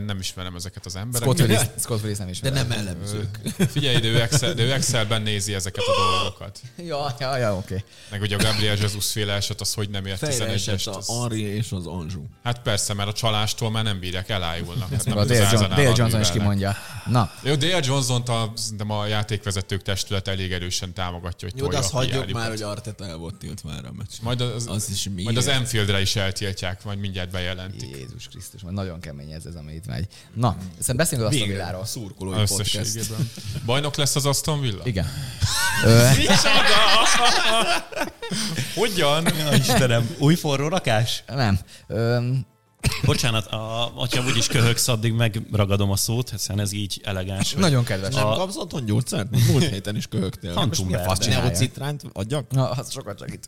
Nem ismerem ezeket az Scott embereket. Willis, Scott Willis nem De ismer. nem elemzők. Figyelj, de ő, Excel, de ő Excelben nézi ezeket a dolgokat. Ja, ja, ja, oké. Meg ugye a Gabriel Jesus féle eset, az hogy nem ért Fejre 11 esett a az... Henri és az Anjou. Hát persze, mert a csalástól már nem bírják, elájulnak. Hát nem A Dale, John, Dale Johnson is kimondja. Na, Jó, Dale Johnson-t a, szerintem a játékvezetők testület elég erősen támogatja, hogy Jó, de azt a hagyjuk PR-jukat. már, hogy Arteta el volt tiltva erre a meccs. Majd az, Az is miért? majd az Enfieldre is eltiltják, majd mindjárt bejelentik. Jézus Krisztus, majd nagyon kemény ez, ez ami itt megy. Na, szerintem beszéljünk az Aston Villáról. a szurkolói podcast. Bajnok lesz az Aston Villa? Igen. Hogyan? Ja, Istenem, új forró rakás? nem. Ö, Bocsánat, a, hogyha úgyis köhögsz, addig megragadom a szót, hiszen ez így elegáns. nagyon kedves. Nem A- kapsz otthon gyógyszert? Múlt héten is köhögtél. Hantum mi a Verde. fasz csinálja? Neocitránt adjak? Na, az sokat segít.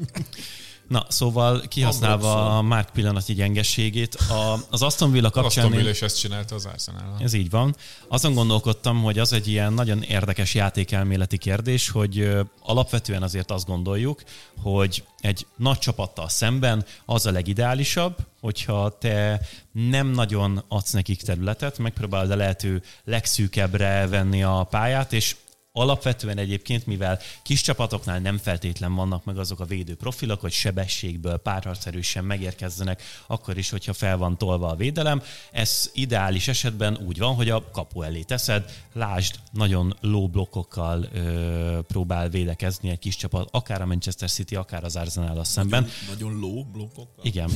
Na, szóval kihasználva a Mark pillanatnyi gyengességét, a, az Aston Villa kapcsán... Aston Villa is ezt csinálta az arsenal Ez így van. Azon gondolkodtam, hogy az egy ilyen nagyon érdekes játékelméleti kérdés, hogy alapvetően azért azt gondoljuk, hogy egy nagy csapattal szemben az a legideálisabb, hogyha te nem nagyon adsz nekik területet, megpróbálod a lehető legszűkebbre venni a pályát, és Alapvetően egyébként, mivel kis csapatoknál nem feltétlen vannak meg azok a védő profilok, hogy sebességből párharcerősen megérkezzenek, akkor is, hogyha fel van tolva a védelem. Ez ideális esetben úgy van, hogy a kapu elé teszed, lásd, nagyon low blokkokkal ö, próbál védekezni egy kis csapat, akár a Manchester City, akár az arsenal szemben. Nagyon ló blokkokkal. Igen.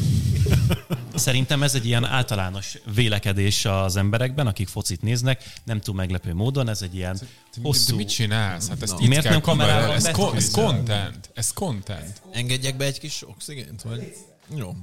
Szerintem ez egy ilyen általános vélekedés az emberekben, akik focit néznek, nem túl meglepő módon, ez egy ilyen De hosszú... mit csinálsz? Hát ezt Na. itt Miért kell nem kamerával ez, ko- ez content. Ez content. Engedjek be egy kis oxigént, vagy? Jó.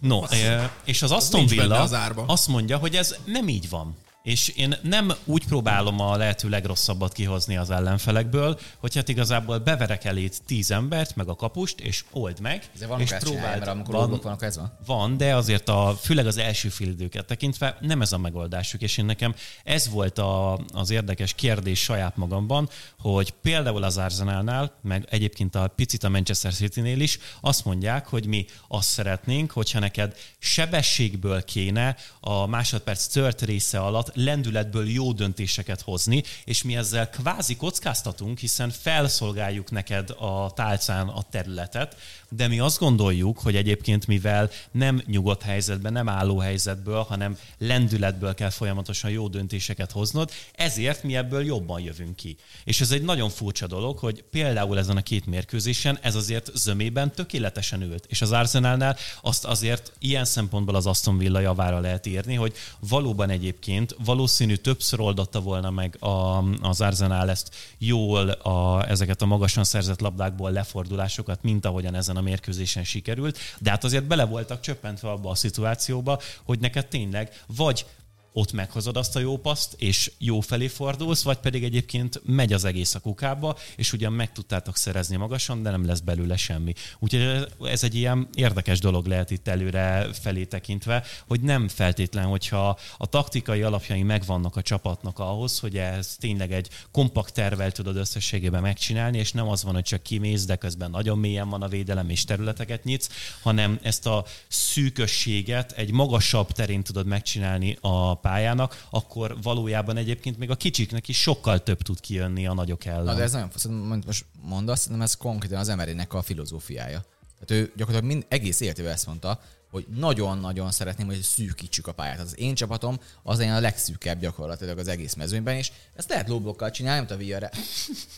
No, eh, és az Aston Villa az árba. azt mondja, hogy ez nem így van. És én nem úgy próbálom a lehető legrosszabbat kihozni az ellenfelekből, hogy hát igazából beverek elét tíz embert, meg a kapust, és old meg. De van, és csinálja, mert amikor van, van, ez van. van, de azért a, főleg az első félidőket tekintve nem ez a megoldásuk, és én nekem ez volt a, az érdekes kérdés saját magamban, hogy például az Arsenalnál, meg egyébként a picit a Manchester City-nél is azt mondják, hogy mi azt szeretnénk, hogyha neked sebességből kéne a másodperc tört része alatt lendületből jó döntéseket hozni, és mi ezzel kvázi kockáztatunk, hiszen felszolgáljuk neked a tálcán a területet, de mi azt gondoljuk, hogy egyébként mivel nem nyugodt helyzetben, nem álló helyzetből, hanem lendületből kell folyamatosan jó döntéseket hoznod, ezért mi ebből jobban jövünk ki. És ez egy nagyon furcsa dolog, hogy például ezen a két mérkőzésen ez azért zömében tökéletesen ült. És az Arsenalnál azt azért ilyen szempontból az Aston Villa javára lehet írni, hogy valóban egyébként valószínű többször oldotta volna meg a, az Arsenal ezt jól a, ezeket a magasan szerzett labdákból lefordulásokat, mint ahogyan ezen a mérkőzésen sikerült, de hát azért bele voltak csöppentve abba a szituációba, hogy neked tényleg vagy ott meghozod azt a jó paszt, és jó felé fordulsz, vagy pedig egyébként megy az egész a kukába, és ugyan meg tudtátok szerezni magasan, de nem lesz belőle semmi. Úgyhogy ez egy ilyen érdekes dolog lehet itt előre felé tekintve, hogy nem feltétlen, hogyha a taktikai alapjai megvannak a csapatnak ahhoz, hogy ez tényleg egy kompakt tervel tudod összességében megcsinálni, és nem az van, hogy csak kimész, de közben nagyon mélyen van a védelem és területeket nyitsz, hanem ezt a szűkösséget egy magasabb terén tudod megcsinálni a pályának, akkor valójában egyébként még a kicsiknek is sokkal több tud kijönni a nagyok ellen. Na de ez nagyon amit most mondasz, nem ez konkrétan az emerének a filozófiája. Tehát ő gyakorlatilag mind, egész életében ezt mondta, hogy nagyon-nagyon szeretném, hogy szűkítsük a pályát. Az én csapatom az a legszűkebb gyakorlatilag az egész mezőnyben, és ezt lehet lóblokkal csinálni, mint a VR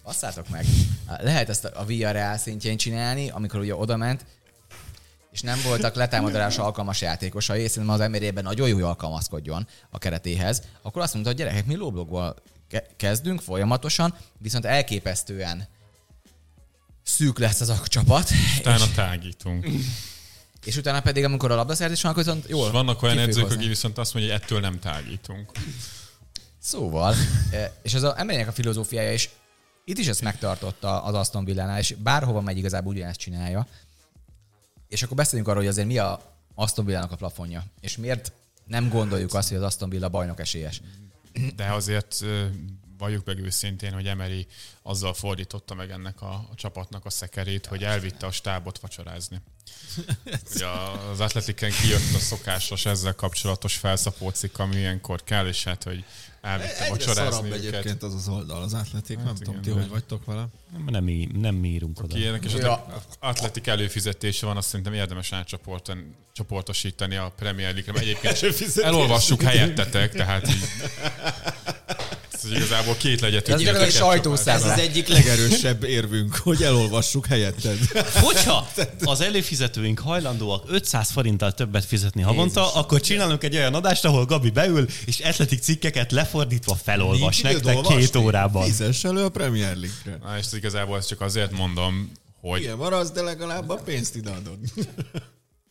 Passzátok meg. Lehet ezt a VR szintjén csinálni, amikor ugye oda ment, és nem voltak letámadásra alkalmas játékosai, és szerintem az emerében nagyon jó, alkalmazkodjon a keretéhez, akkor azt mondta, hogy gyerekek, mi lóblokból kezdünk folyamatosan, viszont elképesztően szűk lesz az a csapat. Utána tágítunk. És utána pedig, amikor a labdaszerzés van, akkor viszont jól És vannak olyan edzők, akik viszont azt mondja, hogy ettől nem tágítunk. Szóval, eh, és az embernek a filozófiája is, itt is ezt megtartotta az Aston Villánál, és bárhova megy igazából ugyanezt csinálja. És akkor beszéljünk arról, hogy azért mi a Aston Villának a plafonja, és miért nem gondoljuk azt, hogy az Aston Villa bajnok esélyes. De azért valljuk meg őszintén, hogy Emery azzal fordította meg ennek a, a csapatnak a szekerét, hogy elvitte a stábot vacsorázni. Ugye az atletiken kijött a szokásos ezzel kapcsolatos felszapócik, ami ilyenkor kell, és hát, hogy elvitte Egyre vacsorázni szarabb őket. egyébként az az oldal, az átletik. Hát nem tudom, igen, ti de- hogy vagytok vele. Nem, nem, mi, nem mi írunk oda. Ki ilyenek, és Ja. atletik előfizetése van, azt szerintem érdemes átcsoporton- csoportosítani a Premier League-re. Egyébként elolvassuk helyettetek, tehát így, ez igazából két legyet. Ez egy sajtószám. Ez az egyik legerősebb érvünk, hogy elolvassuk helyetted. Hogyha az előfizetőink hajlandóak 500 forinttal többet fizetni havonta, Jézus. akkor csinálunk egy olyan adást, ahol Gabi beül, és atletik cikkeket lefordítva felolvas Nincs nektek két órában. Fizess elő a Premier League-re. Na, és igazából ezt csak azért mondom, hogy, Igen, maradsz, de legalább a pénzt ideadod.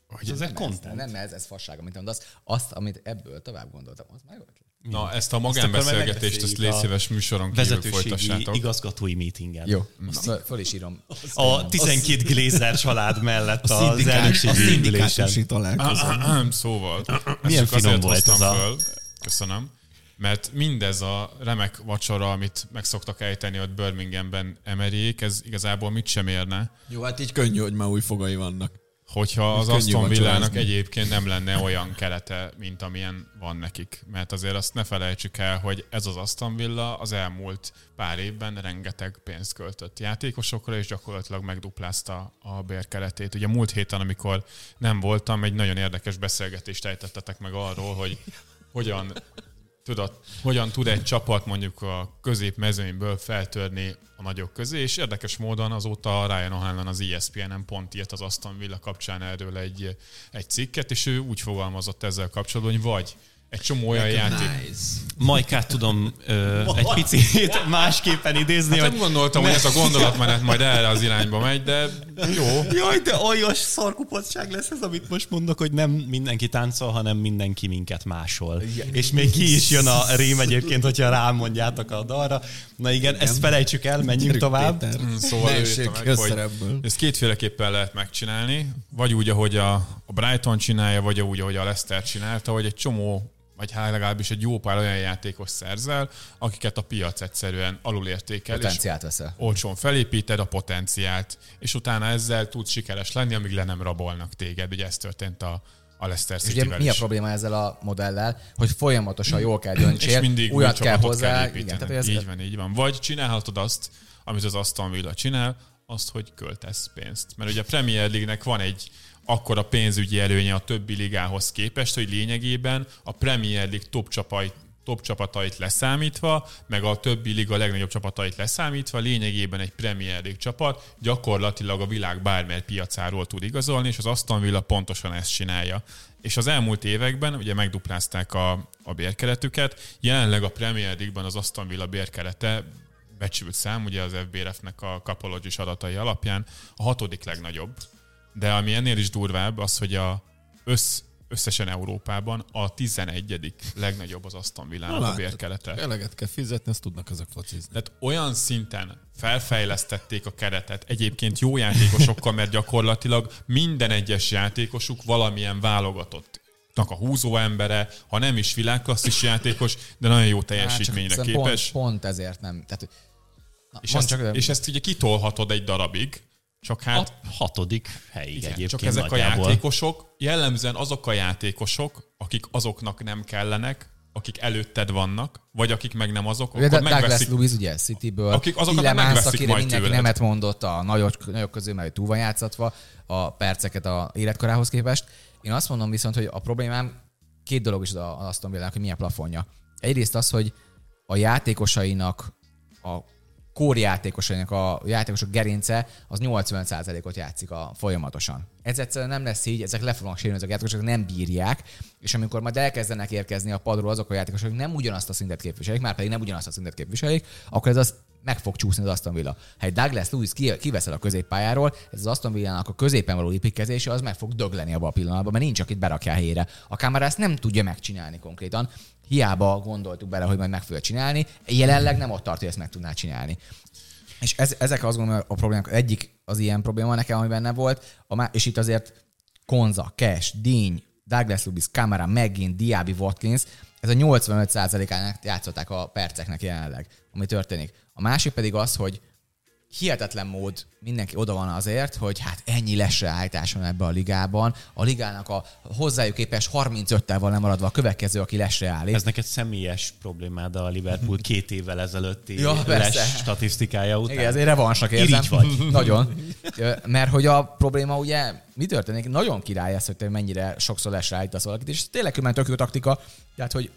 hogy Ez egy Ez, content. nem, ez, ez fasság, amit mondasz. Azt, amit ebből tovább gondoltam, az meg volt. Na, ezt a magánbeszélgetést, ezt megbeszéljük légy a szíves műsoron kívül Vezetőségi folytassátok. igazgatói meetingen. Jó, azt föl, föl is írom. A 12 Glazer család mellett A, az elnökségi ülésen. találkozón. szóval, ezt Milyen csak finom azért volt hoztam ez a- föl, köszönöm, mert mindez a remek vacsora, amit meg szoktak ejteni ott Birminghamben emerék, ez igazából mit sem érne, Jó, hát így könnyű, hogy már új fogai vannak. Hogyha az Aston Villának egyébként nem lenne olyan kerete, mint amilyen van nekik. Mert azért azt ne felejtsük el, hogy ez az Aston Villa az elmúlt pár évben rengeteg pénzt költött játékosokra, és gyakorlatilag megduplázta a bérkeretét. Ugye múlt héten, amikor nem voltam, egy nagyon érdekes beszélgetést ejtettetek meg arról, hogy hogyan tudod, hogyan tud egy csapat mondjuk a középmezőnyből feltörni a nagyok közé, és érdekes módon azóta Ryan O'Hanlon az ESPN-en pont írt az Aston Villa kapcsán erről egy, egy cikket, és ő úgy fogalmazott ezzel kapcsolatban, hogy vagy egy csomó olyan játék. Majkát tudom ö, egy picit másképpen idézni, Hát hogy nem gondoltam, hogy ez a gondolatmenet majd erre az irányba megy, de jó. Jaj, de olyas szarkupottság lesz ez, amit most mondok, hogy nem mindenki táncol, hanem mindenki minket másol. És még ki is jön a rém egyébként, hogyha rám mondjátok a dalra. Na igen, ezt felejtsük el, menjünk Gyerünk, tovább. Péter. Szóval írta ki meg, hogy ezt kétféleképpen lehet megcsinálni, vagy úgy, ahogy a, a Brighton csinálja, vagy úgy, ahogy a Leicester csinálta, hogy egy csomó vagy hát legalábbis egy jó pár olyan játékos szerzel, akiket a piac egyszerűen alulértékel, Potenciált veszel. olcsón felépíted a potenciált, és utána ezzel tudsz sikeres lenni, amíg le nem rabolnak téged. Ugye ez történt a, a Leicester És ugye mi a probléma ezzel a modellel, hogy folyamatosan jól kell döntsél, És mindig újat új kell hozzá. kell igen, tehát ez, így van, így van. Vagy csinálhatod azt, amit az Aston Villa csinál, azt, hogy költesz pénzt. Mert ugye a Premier League-nek van egy akkora pénzügyi előnye a többi ligához képest, hogy lényegében a Premier League top csapai top csapatait leszámítva, meg a többi liga legnagyobb csapatait leszámítva, lényegében egy Premier League csapat gyakorlatilag a világ bármely piacáról tud igazolni, és az Aston Villa pontosan ezt csinálja. És az elmúlt években ugye megduplázták a, a bérkeretüket, jelenleg a Premier League-ben az Aston Villa bérkerete becsült szám, ugye az FBRF-nek a Capologis adatai alapján a hatodik legnagyobb. De ami ennél is durvább, az, hogy a össz, összesen Európában a 11. legnagyobb az Aston Villának a látod. bérkerete. Eleget kell fizetni, azt tudnak ezek focizni. Tehát olyan szinten felfejlesztették a keretet, egyébként jó játékosokkal, mert gyakorlatilag minden egyes játékosuk valamilyen válogatott a húzó embere, ha nem is világklasszis játékos, de nagyon jó teljesítményre csak képes. Pont, pont ezért nem. Tehát, na, És ezt, csak, és ezt ugye kitolhatod egy darabig, csak hát A hatodik helyig igen, egyébként csak ezek nagyjából. a játékosok, jellemzően azok a játékosok, akik azoknak nem kellenek, akik előtted vannak, vagy akik meg nem azok, akkor Douglas megveszik. Lewis ugye Cityből, Akik- azokat Tillemans, meg megveszik akire majd mindenki tőled. nemet mondott a nagyok, nagyok közül, mert túl van játszatva a perceket a életkorához képest. Én azt mondom viszont, hogy a problémám két dolog is az Aston Villa-nak, hogy milyen plafonja. Egyrészt az, hogy a játékosainak, a kórjátékosainak a játékosok gerince az 85%-ot játszik a folyamatosan. Ez egyszerűen nem lesz így, ezek le fognak sérülni, ezek a játékosok nem bírják, és amikor majd elkezdenek érkezni a padról azok a játékosok, akik nem ugyanazt a szintet képviselik, már pedig nem ugyanazt a szintet képviselik, akkor ez az meg fog csúszni az Aston Villa. Ha egy Douglas Lewis ki- kiveszel a középpályáról, ez az Aston Villa-nak a középen való építkezése, az meg fog dögleni abban a pillanatban, mert nincs, akit berakja helyére. A kamera ezt nem tudja megcsinálni konkrétan. Hiába gondoltuk bele, hogy majd meg fogja csinálni, jelenleg nem ott tart, hogy ezt meg tudná csinálni. És ez, ezek azt gondolom a problémák. Egyik az ilyen probléma nekem, ami benne volt, a má, és itt azért Konza, Cash, Díny, Douglas Lubis, Camara, megint Diaby, Watkins, ez a 85%-ának játszották a perceknek jelenleg, ami történik. A másik pedig az, hogy hihetetlen mód mindenki oda van azért, hogy hát ennyi lesre állítás van ebbe a ligában. A ligának a hozzájuk képes 35-tel van lemaradva a következő, aki lesre állít. Ez neked személyes problémád a Liverpool két évvel ezelőtti Ja, persze. les statisztikája után. Igen, ezért revansnak érzem. Irigy vagy. Nagyon. Mert hogy a probléma ugye, mi történik? Nagyon király ez, hogy te mennyire sokszor lesre állítasz valakit, és tényleg különben tök jó taktika, tehát hogy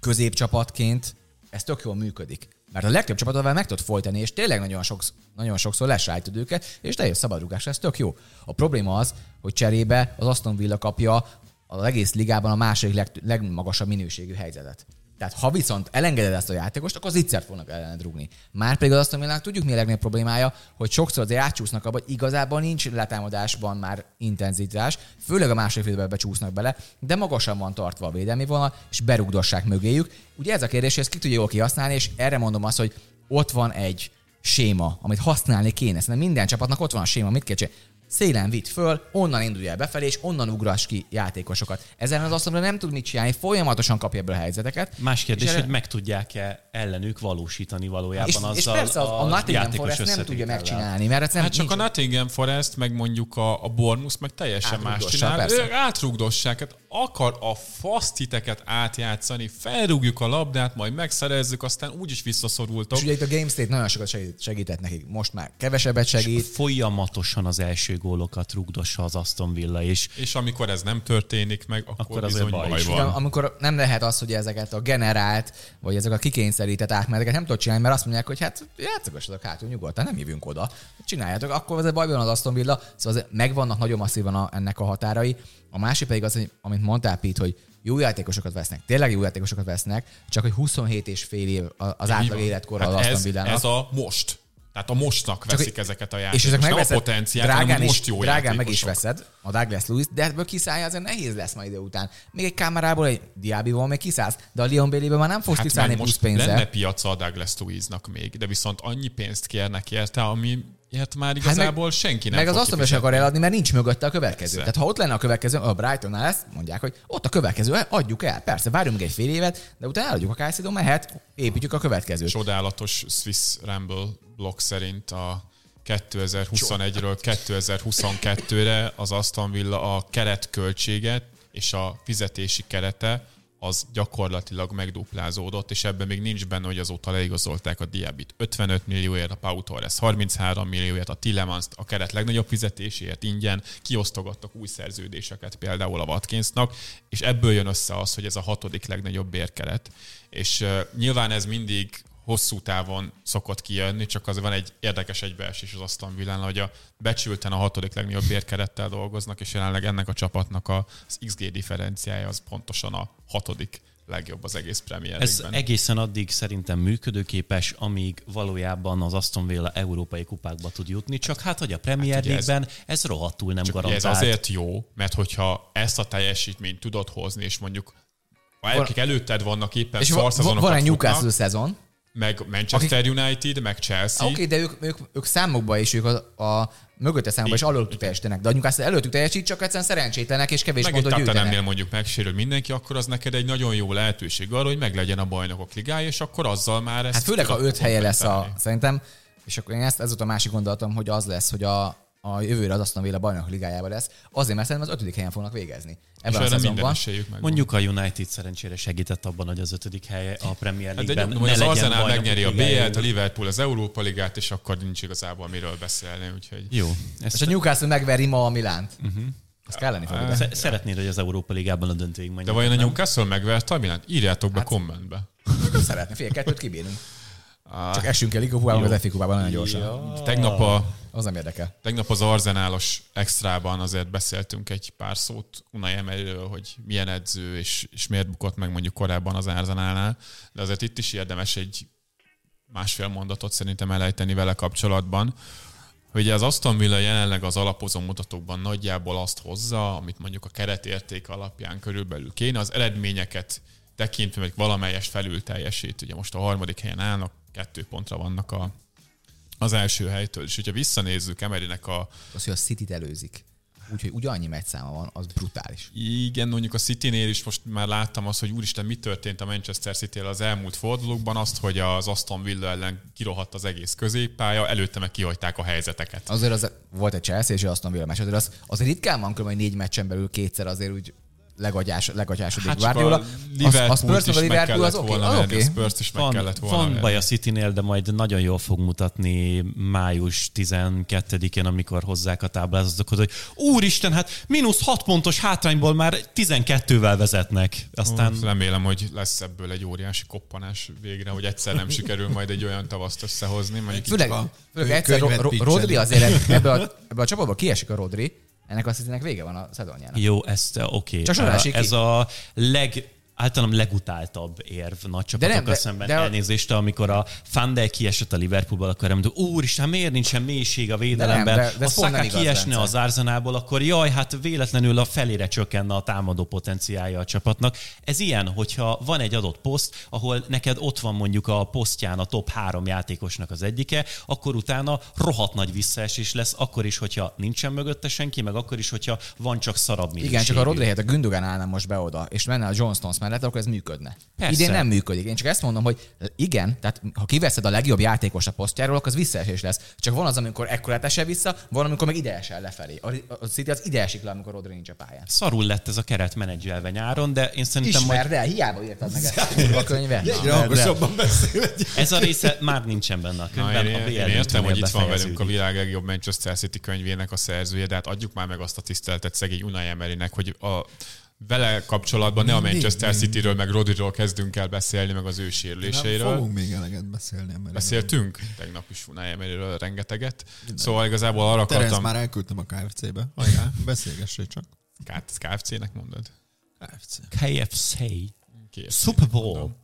középcsapatként ez tök jól működik. Mert a legtöbb csapatodval meg tudod folytani, és tényleg nagyon, sokszor, nagyon sokszor lesrájtod őket, és teljes szabadrugásra, ez tök jó. A probléma az, hogy cserébe az Aston Villa kapja az egész ligában a második leg, legmagasabb minőségű helyzetet. Tehát ha viszont elengeded ezt a játékost, akkor az ittszert fognak ellened rúgni. Már pedig az Aston Villának tudjuk mi a legnagyobb problémája, hogy sokszor azért átcsúsznak abba, hogy igazából nincs letámadásban már intenzitás, főleg a második félben becsúsznak bele, de magasan van tartva a védelmi vonal, és berugdossák mögéjük. Ugye ez a kérdés, hogy ezt ki tudja jól kihasználni, és erre mondom azt, hogy ott van egy séma, amit használni kéne. Szerintem minden csapatnak ott van a séma, mit kell csinálni? Szélen vitt föl, onnan indulj el befelé, és onnan ugrass ki játékosokat. Ezen az azt nem tud mit csinálni, folyamatosan kapja ebből a helyzeteket. Más kérdés, És erre- hogy meg tudják-e ellenük valósítani valójában és, azzal és persze a, a Nottingham játékos Forest nem tudja megcsinálni, mert ez nem Hát csak nincs- a Nottingham Forest, meg mondjuk a, a Bournemouth meg teljesen más csinál. persze. Ők átrugdossák, hát akar a fasztiteket átjátszani, felrúgjuk a labdát, majd megszerezzük, aztán úgyis visszaszorultok. És ugye itt a Game State nagyon sokat segít, segített nekik. Most már kevesebbet segít. Folyamatosan az első gólokat rugdossa az Aston Villa, és És amikor ez nem történik meg, akkor, Akkor azért bizony baj baj, is van. amikor nem lehet az, hogy ezeket a generált, vagy ezek a kikényszerített átmeneteket nem tudod csinálni, mert azt mondják, hogy hát játszogassatok hátul nyugodtan, nem jövünk oda. Csináljátok, akkor az baj van az Aston Villa, szóval megvannak nagyon masszívan a, ennek a határai. A másik pedig az, hogy, amit mondtál, Pete, hogy jó játékosokat vesznek, tényleg jó játékosokat vesznek, csak hogy 27 és fél év az átlag életkora hát az Aston ez, Villának. ez a most. Tehát a mostnak Csak veszik egy- ezeket a És játékosokat. ezek Nem a megveszed, potenciált, drágán, is, most jó drágán meg is veszed a Douglas Lewis, de ebből kiszállja azért nehéz lesz majd idő után. Még egy kamerából, egy Diabival még kiszállsz, de a Leon Bailey-ből már nem fogsz Hát kiszállni most pénzzel. lenne piaca a Douglas Louise-nak még, de viszont annyi pénzt kérnek érte, ami ilyet már igazából meg, senki nem Meg az azt sem akar eladni, mert nincs mögötte a következő. Persze. Tehát ha ott lenne a következő, a Brightonnál ezt mondják, hogy ott a következő, adjuk el. Persze, várjunk egy fél évet, de utána eladjuk a Caicedo, mehet, építjük a következőt. Csodálatos Swiss Ramble blog szerint a 2021-ről 2022-re az Aston Villa a keretköltséget és a fizetési kerete az gyakorlatilag megduplázódott, és ebben még nincs benne, hogy azóta leigazolták a Diabit 55 millióért, a Pau Torres 33 millióért, a Tillemans a keret legnagyobb fizetéséért ingyen, kiosztogattak új szerződéseket például a Watkinsnak, és ebből jön össze az, hogy ez a hatodik legnagyobb bérkeret. És uh, nyilván ez mindig hosszú távon szokott kijönni, csak az van egy érdekes egybeesés az Aston Villán, hogy a becsülten a hatodik legnagyobb bérkerettel dolgoznak, és jelenleg ennek a csapatnak az XG differenciája az pontosan a hatodik legjobb az egész Premier Ez egészen addig szerintem működőképes, amíg valójában az Aston Villa európai kupákba tud jutni, csak hát, hogy a Premier Hát ugye ez- ez rohadtul nem garantált. ez azért jó, mert hogyha ezt a teljesítményt tudod hozni, és mondjuk ha akik előtted vannak éppen És van, szarszezonokat van egy Newcastle szezon, meg Manchester United, meg Chelsea, Oké, okay, de ők, ők, ők számokba és ők a, a mögötte számokba is alultuk teljesítenek, de a Newcastle előttük teljesít, csak egyszerűen szerencsétlenek és kevés meg pontot gyűjtenek. Mondjuk megsérül mindenki, akkor az neked egy nagyon jó lehetőség arra, hogy meglegyen a bajnokok ligája, és akkor azzal már ezt Hát főleg, ha öt helye lesz a, szerintem, és akkor én ezt, ez volt a másik gondolatom, hogy az lesz, hogy a, a a jövőre az Aston Villa bajnok ligájában lesz, azért, mert szerintem az ötödik helyen fognak végezni. És Ebben a erre minden szezonban. meg. Mondjuk a United szerencsére segített abban, hogy az ötödik helye a Premier Hát de League-ben hogy ne az Arsenal megnyeri a. BL-t, a Liverpool az Európa Ligát, és akkor nincs igazából miről beszélni, úgyhogy... Jó. És Ezt a Newcastle megveri ma a Milánt. Uh-huh. Az kelleni fog szeretnéd, hogy az Európa Ligában a döntőig menjen. De vajon a Newcastle megverte a Milánt? Írjátok be kommentbe. Szeretne, fél kettőt kibírunk. Csak esünk el Ligapubában, az FA kupában nagyon gyorsan. Ja. Tegnap, a, Az nem érdekel. tegnap az Arzenálos extrában azért beszéltünk egy pár szót Unai Emeryről, hogy milyen edző, és, és miért bukott meg mondjuk korábban az Arzenálnál, de azért itt is érdemes egy másfél mondatot szerintem elejteni vele kapcsolatban, hogy az Aston Villa jelenleg az alapozó mutatókban nagyjából azt hozza, amit mondjuk a keretérték alapján körülbelül kéne, az eredményeket tekintve meg valamelyes felül teljesít. Ugye most a harmadik helyen állnak, kettő pontra vannak a, az első helytől, és hogyha visszanézzük Emerynek a, Az, hogy a City-t előzik. Úgyhogy ugyannyi meccszáma van, az brutális. Igen, mondjuk a City-nél is most már láttam azt, hogy úristen, mi történt a Manchester city az elmúlt fordulókban, azt, hogy az Aston Villa ellen kirohadt az egész középpálya, előtte meg kihagyták a helyzeteket. Azért az, volt egy Chelsea és egy Aston Villa meccs, azért az, az ritkán van hogy négy meccsen belül kétszer azért úgy legagyás, legagyásodik Hát Guardiola. a Az, a Spurs is meg a Liverpool az kellett oké. a oké. Spurs is meg Van, kellett volna van baj a Citynél, de majd nagyon jól fog mutatni május 12-én, amikor hozzák a táblázatokat, hogy úristen, hát mínusz 6 pontos hátrányból már 12-vel vezetnek. Aztán Ó, Remélem, hogy lesz ebből egy óriási koppanás végre, hogy egyszer nem sikerül majd egy olyan tavaszt összehozni. Mondjuk Főleg, a főleg egyszer. Rodri azért ebbe a, ebbe a csapatba kiesik a Rodri, ennek azt hiszem, vége van a szezonjának. Jó, ezt oké. Okay. Csak ki. Ez a leg általam legutáltabb érv nagy csapatokkal de- szemben de elnézést, amikor a Dijk kiesett a Liverpoolból, akkor nem tudom, úristen, miért nincsen mélység a védelemben? De nem, de- de a nem Saka kiesne az Arsenából, akkor jaj, hát véletlenül a felére csökkenne a támadó potenciálja a csapatnak. Ez ilyen, hogyha van egy adott poszt, ahol neked ott van mondjuk a posztján a top három játékosnak az egyike, akkor utána rohadt nagy visszaesés lesz, akkor is, hogyha nincsen mögötte senki, meg akkor is, hogyha van csak szarabb Igen, csak minőségű. a Rodri a Gündogan állna most be oda, és menne a John Stones mellett, akkor ez működne. Persze. Idén nem működik. Én csak ezt mondom, hogy igen, tehát ha kiveszed a legjobb játékos a posztjáról, akkor az visszaesés lesz. Csak van az, amikor ekkorát esel vissza, van, amikor meg ide esel lefelé. A, a City az ide esik le, amikor Rodri nincs a pályán. Szarul lett ez a keret menedzselve nyáron, de én szerintem majd Ismerd el, hiába írtad meg ezt a könyvet. Egyre Na, hangosabban beszél. ez a része már nincsen benne a Na, könyvben. én, a én, BL én értem, hogy itt van velünk a világ legjobb Manchester City könyvének a szerzője, de hát adjuk már meg azt a tiszteletet szegény Unai Emerynek, hogy a vele kapcsolatban ne a Manchester Cityről, meg Rodriról kezdünk el beszélni, meg az ő Nem sérüléseiről. fogunk még eleget beszélni. Mert Beszéltünk tegnap is Unai Emeryről rengeteget. Szóval igazából arra Terence akartam... már elküldtem a KFC-be. Hajrá, beszélgessé csak. K- KFC-nek mondod? KFC. KFC. KFC. Super Bowl.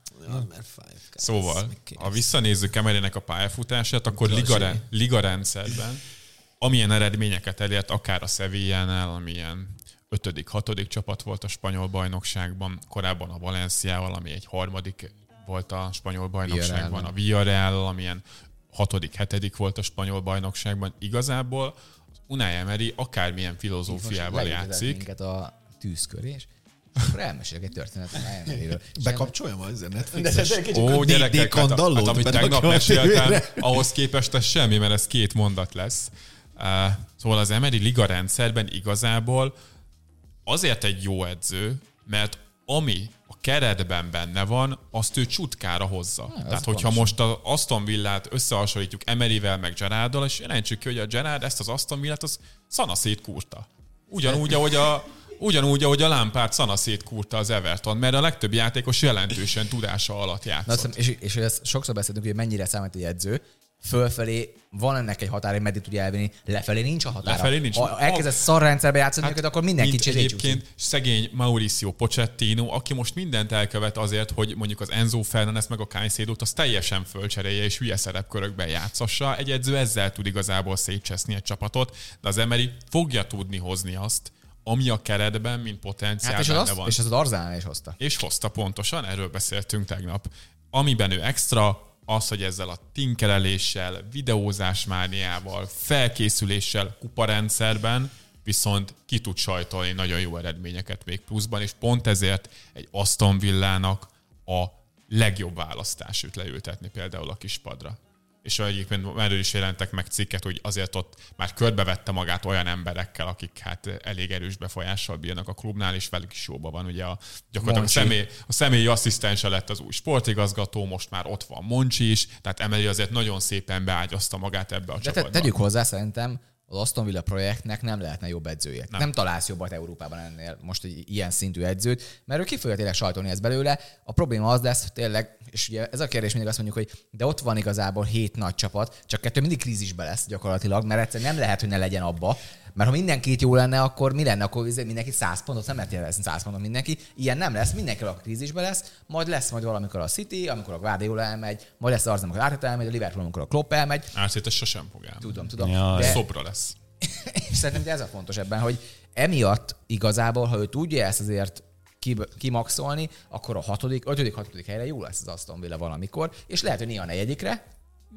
KFC, Szóval, ha visszanézzük Emerynek a pályafutását, akkor liga, liga rendszerben, amilyen eredményeket elért, akár a Sevillánál, amilyen ötödik, hatodik csapat volt a spanyol bajnokságban, korábban a Valenciával, ami egy harmadik volt a spanyol bajnokságban, Villarreal-ban. a Villarreal, amilyen hatodik, hetedik volt a spanyol bajnokságban. Igazából az Unai Emery akármilyen filozófiával játszik, minket a tűzkörés, és akkor elmesélek egy történetet a Emeryről. Bekapcsoljam az a De- Netflixes Ó, gyerekek, hát, hát, amit tegnap a meséltem, ahhoz képest ez semmi, mert ez két mondat lesz. Uh, szóval az Emery liga rendszerben igazából azért egy jó edző, mert ami a keretben benne van, azt ő csutkára hozza. az Tehát, hogyha pontosan. most az Aston Villát összehasonlítjuk Emeryvel meg Gerarddal, és jelentsük ki, hogy a Gerard ezt az Aston Villát az szana szétkúrta. Ugyanúgy, ahogy a Ugyanúgy, ahogy a Lampard szana szétkúrta az Everton, mert a legtöbb játékos jelentősen tudása alatt Na, játszott. azt hiszem, és, és ezt sokszor beszéltünk, hogy mennyire számít egy edző, fölfelé van ennek egy határa, hogy meddig tudja elvinni, lefelé nincs a határa. Lefelé nincs. Ha elkezdesz szarrendszerbe játszani hát, őket, akkor mindenki mint csizét egyébként szegény Mauricio Pochettino, aki most mindent elkövet azért, hogy mondjuk az Enzo Fernandez meg a Caicedo-t az teljesen fölcserélje és hülye szerepkörökben játszassa. Egy edző ezzel tud igazából szétcseszni egy csapatot, de az Emery fogja tudni hozni azt, ami a keretben, mint potenciál Hát és az, van. és az Arzánál is hozta. És hozta pontosan, erről beszéltünk tegnap. Amiben ő extra, az, hogy ezzel a tinkereléssel, videózás mániával, felkészüléssel, kuparendszerben viszont ki tud sajtolni nagyon jó eredményeket még pluszban, és pont ezért egy Aston Villának a legjobb választás őt leültetni például a kispadra. És egyébként erről is jelentek meg cikket, hogy azért ott már körbevette magát olyan emberekkel, akik hát elég erős befolyással bírnak a klubnál, és velük is jóban van. Ugye a, gyakorlatilag a, személy, a személyi asszisztense lett az új sportigazgató, most már ott van Moncsi is, tehát Emeli azért nagyon szépen beágyazta magát ebbe a De csapatba. te, tegyük hozzá, szerintem az Aston Villa projektnek nem lehetne jobb edzője. Nem, Nem. találsz jobbat Európában ennél most egy ilyen szintű edzőt, mert ő ki fogja tényleg sajtolni ezt belőle. A probléma az lesz tényleg, és ugye ez a kérdés mindig azt mondjuk, hogy de ott van igazából hét nagy csapat, csak kettő mindig krízisbe lesz gyakorlatilag, mert egyszerűen nem lehet, hogy ne legyen abba. Mert ha mindenki jó lenne, akkor mi lenne? Akkor izé mindenki 100 pontot, nem lehet jelezni 100 pontot mindenki. Ilyen nem lesz, mindenki a krízisbe lesz, majd lesz majd valamikor a City, amikor a Guardiola elmegy, majd lesz az, amikor a Arteta elmegy, a Liverpool, amikor a Klopp elmegy. Ez sosem fog elmenni. Tudom, tudom. Jaj. de, Szobra lesz. és szerintem ez a fontos ebben, hogy emiatt igazából, ha ő tudja ezt azért ki- kimaxolni, akkor a hatodik, ötödik, hatodik helyre jó lesz az Aston Villa valamikor, és lehet, hogy néha a negyedikre,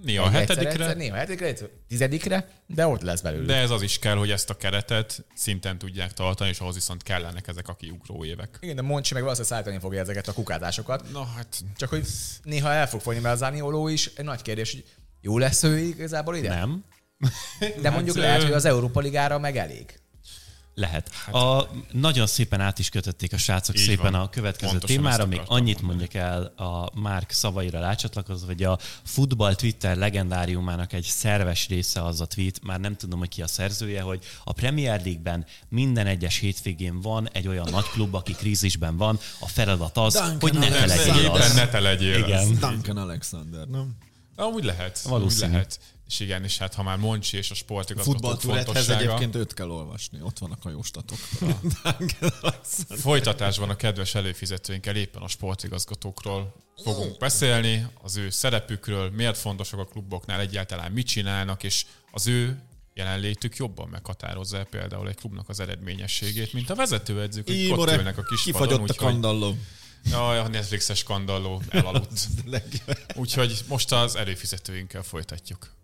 Néha a hetedikre, egyszer, néha a hetedikre, tizedikre, de ott lesz belőle. de ez az is kell, hogy ezt a keretet szinten tudják tartani, és ahhoz viszont kellenek ezek a kiugró évek. Igen, de Moncsi meg valószínűleg szállítani fogja ezeket a kukázásokat. Na hát, Csak hogy néha el fog folyni, mert az Zanioló is egy nagy kérdés, hogy jó lesz ő igazából ide? Nem? De mondjuk Hát, lehet, hogy az Európa Ligára meg elég. Lehet. A, nagyon szépen át is kötötték a srácok Így szépen van. a következő Pontosan témára. Még annyit mondjak el a Márk szavaira rácsatlakozva, hogy a futball Twitter legendáriumának egy szerves része az a tweet, már nem tudom, hogy ki a szerzője, hogy a Premier League-ben minden egyes hétvégén van egy olyan nagy klub, aki krízisben van, a feladat az, Duncan hogy ne te legyél éppen az. ne te legyél. Igen. Duncan Alexander, nem? Amúgy lehet. Valószínű. Úgy lehet. És igen, és hát ha már Moncsi és a sportigazgató Futballtúrethez fontossága, egyébként őt kell olvasni. Ott vannak a jóstatok. Alexander. folytatásban a kedves előfizetőinkkel éppen a sportigazgatókról fogunk beszélni, az ő szerepükről, miért fontosak a kluboknál egyáltalán, mit csinálnak, és az ő jelenlétük jobban meghatározza például egy klubnak az eredményességét, mint a vezetőedzők, akik ott ülnek a kispadon, kifagyott a úgyhogy kandalló. jaj, a Netflixes skandalló elaludt. Úgyhogy most az előfizetőinkkel folytatjuk.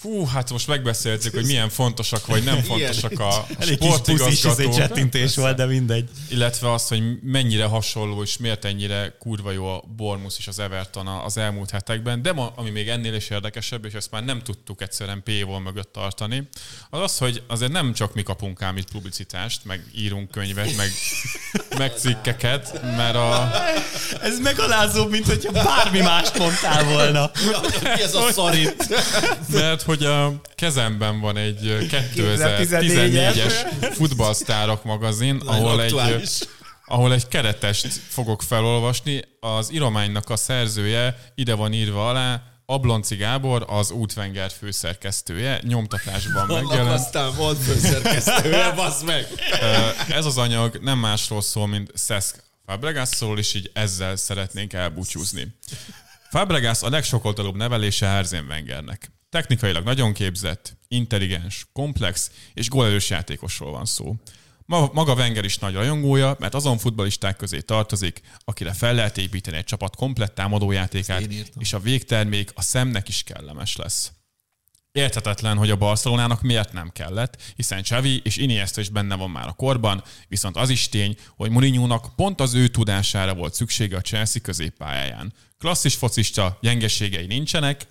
Fú, hát most megbeszéltük, hogy milyen fontosak vagy nem fontosak a izé sportigazgatók, csettintés volt, de mindegy. illetve azt, hogy mennyire hasonló és miért ennyire kurva jó a Bournemouth és az Everton az elmúlt hetekben, de ma, ami még ennél is érdekesebb, és ezt már nem tudtuk egyszerűen paywall mögött tartani, az az, hogy azért nem csak mi kapunk ám itt publicitást, meg írunk könyvet, meg, meg cikkeket, mert a, Ez megalázóbb, mint hogyha bármi mást mondtál volna. Mi ez a szarít? Mert hogy a kezemben van egy 2014-es 2014-es futballsztárok magazin, ahol egy, ahol egy keretest fogok felolvasni. Az írománynak a szerzője ide van írva alá, Ablonci Gábor, az Útvenger főszerkesztője, nyomtatásban megjelent. Aztán volt főszerkesztője, basz meg. Ez az anyag nem másról szól, mint Szeszk Fabregasról, és így ezzel szeretnénk elbúcsúzni. Fabregas a legsokoldalúbb nevelése Arsene Wengernek. Technikailag nagyon képzett, intelligens, komplex és gólelős játékosról van szó. Ma- Maga Wenger is nagy rajongója, mert azon futballisták közé tartozik, akire fel lehet építeni egy csapat komplett támadójátékát, és a végtermék a szemnek is kellemes lesz. Érthetetlen, hogy a Barcelonának miért nem kellett, hiszen Xavi és Iniesta is benne van már a korban, viszont az is tény, hogy Mourinho-nak pont az ő tudására volt szüksége a Chelsea középpályáján. Klasszis focista, gyengeségei nincsenek,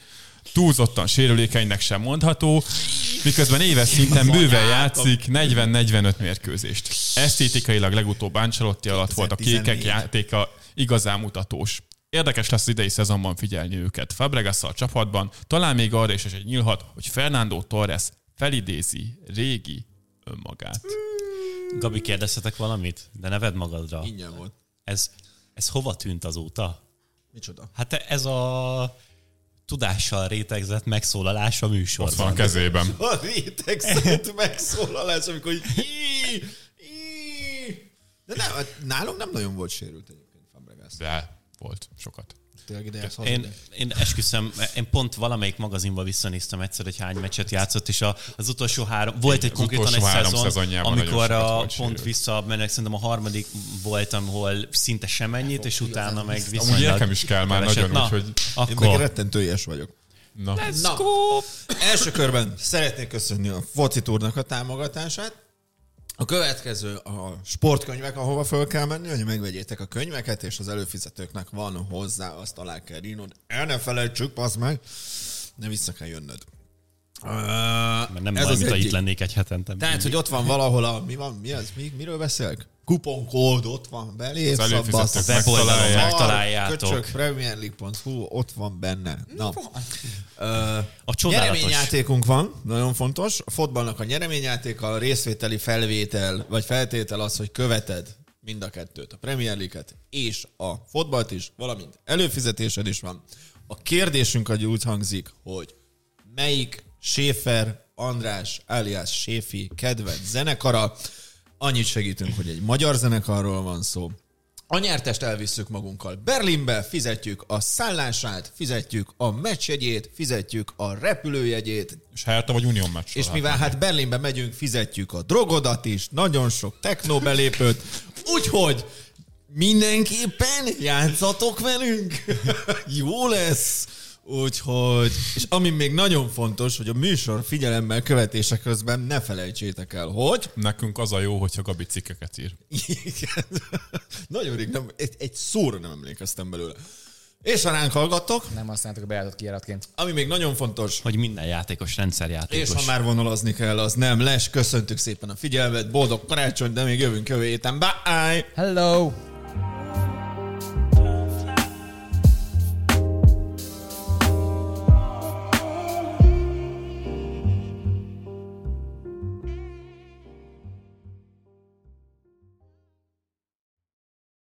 túlzottan sérülékenynek sem mondható, miközben éves szinten bőven játszik 40-45 mérkőzést. Esztétikailag legutóbb Ancelotti alatt volt a kékek 2014. játéka igazán mutatós. Érdekes lesz az idei szezonban figyelni őket. fabregas a csapatban talán még arra is esély nyílhat, hogy Fernando Torres felidézi régi önmagát. Gabi, kérdezhetek valamit? De neved magadra. Ingyen volt. Ez, ez hova tűnt azóta? Micsoda? Hát ez a tudással rétegzett megszólalás a Ott van a műsorban. kezében. A réteg szint megszólalás, amikor így... í- í- De nem, hát nálunk nem nagyon volt sérült egyébként Fabregas. De volt sokat. Tényleg ide ezt Én, én esküszöm, én pont valamelyik magazinban visszanéztem egyszer, hogy hány meccset játszott, és a, az utolsó három, volt egy konkrétan egy szezon, amikor a pont vissza, mert szerintem a harmadik voltam, ahol szinte semennyit, és utána meg Amúgy viszonylag nekem is kell már nagyon, Na, úgyhogy Én meg akkor rettentő ilyes vagyok. na. Na, első körben szeretnék köszönni a Foci a támogatását. A következő a sportkönyvek, ahova föl kell menni, hogy megvegyétek a könyveket, és az előfizetőknek van hozzá, azt alá kell írnod. El ne felejtsük, az meg. de vissza kell jönnöd. Uh, Mert nem ez baj, mint itt lennék egy hetente. Tehát, hogy ott van valahol a... Mi van? Mi az? Mi, miről beszélek? Kuponkód, ott van, belépsz, Az előfizetők a weboldalon megtalálják. megtaláljátok. Köcsök, premierleague.hu, ott van benne. Na. A csodálatos. Nyereményjátékunk van, nagyon fontos. A fotballnak a nyereményjátéka, a részvételi felvétel, vagy feltétel az, hogy követed mind a kettőt, a Premier League-et és a fotballt is, valamint előfizetésed is van. A kérdésünk az úgy hangzik, hogy melyik Schäfer András alias Séfi kedvenc zenekara. Annyit segítünk, hogy egy magyar zenekarról van szó. A nyertest elvisszük magunkkal Berlinbe, fizetjük a szállását, fizetjük a meccsjegyét, fizetjük a repülőjegyét, És Hertha vagy Unión meccs. és mivel hát Berlinbe megyünk, fizetjük a drogodat is, nagyon sok techno belépőt, úgyhogy mindenképpen játszatok velünk, jó lesz. Úgyhogy, és ami még nagyon fontos, hogy a műsor figyelemmel követése közben ne felejtsétek el, hogy Nekünk az a jó, hogyha Gabi cikkeket ír. igen. Nagyon rég nem, egy, egy szóra nem emlékeztem belőle. És ha ránk hallgattok, Nem használtuk a bejáratott kijáratként. ami még nagyon fontos, Hogy minden játékos rendszerjátékos. és ha már vonalazni kell, az nem les. Köszöntük szépen a figyelmet, boldog karácsony, de még jövünk jövő héten. Bye! Hello!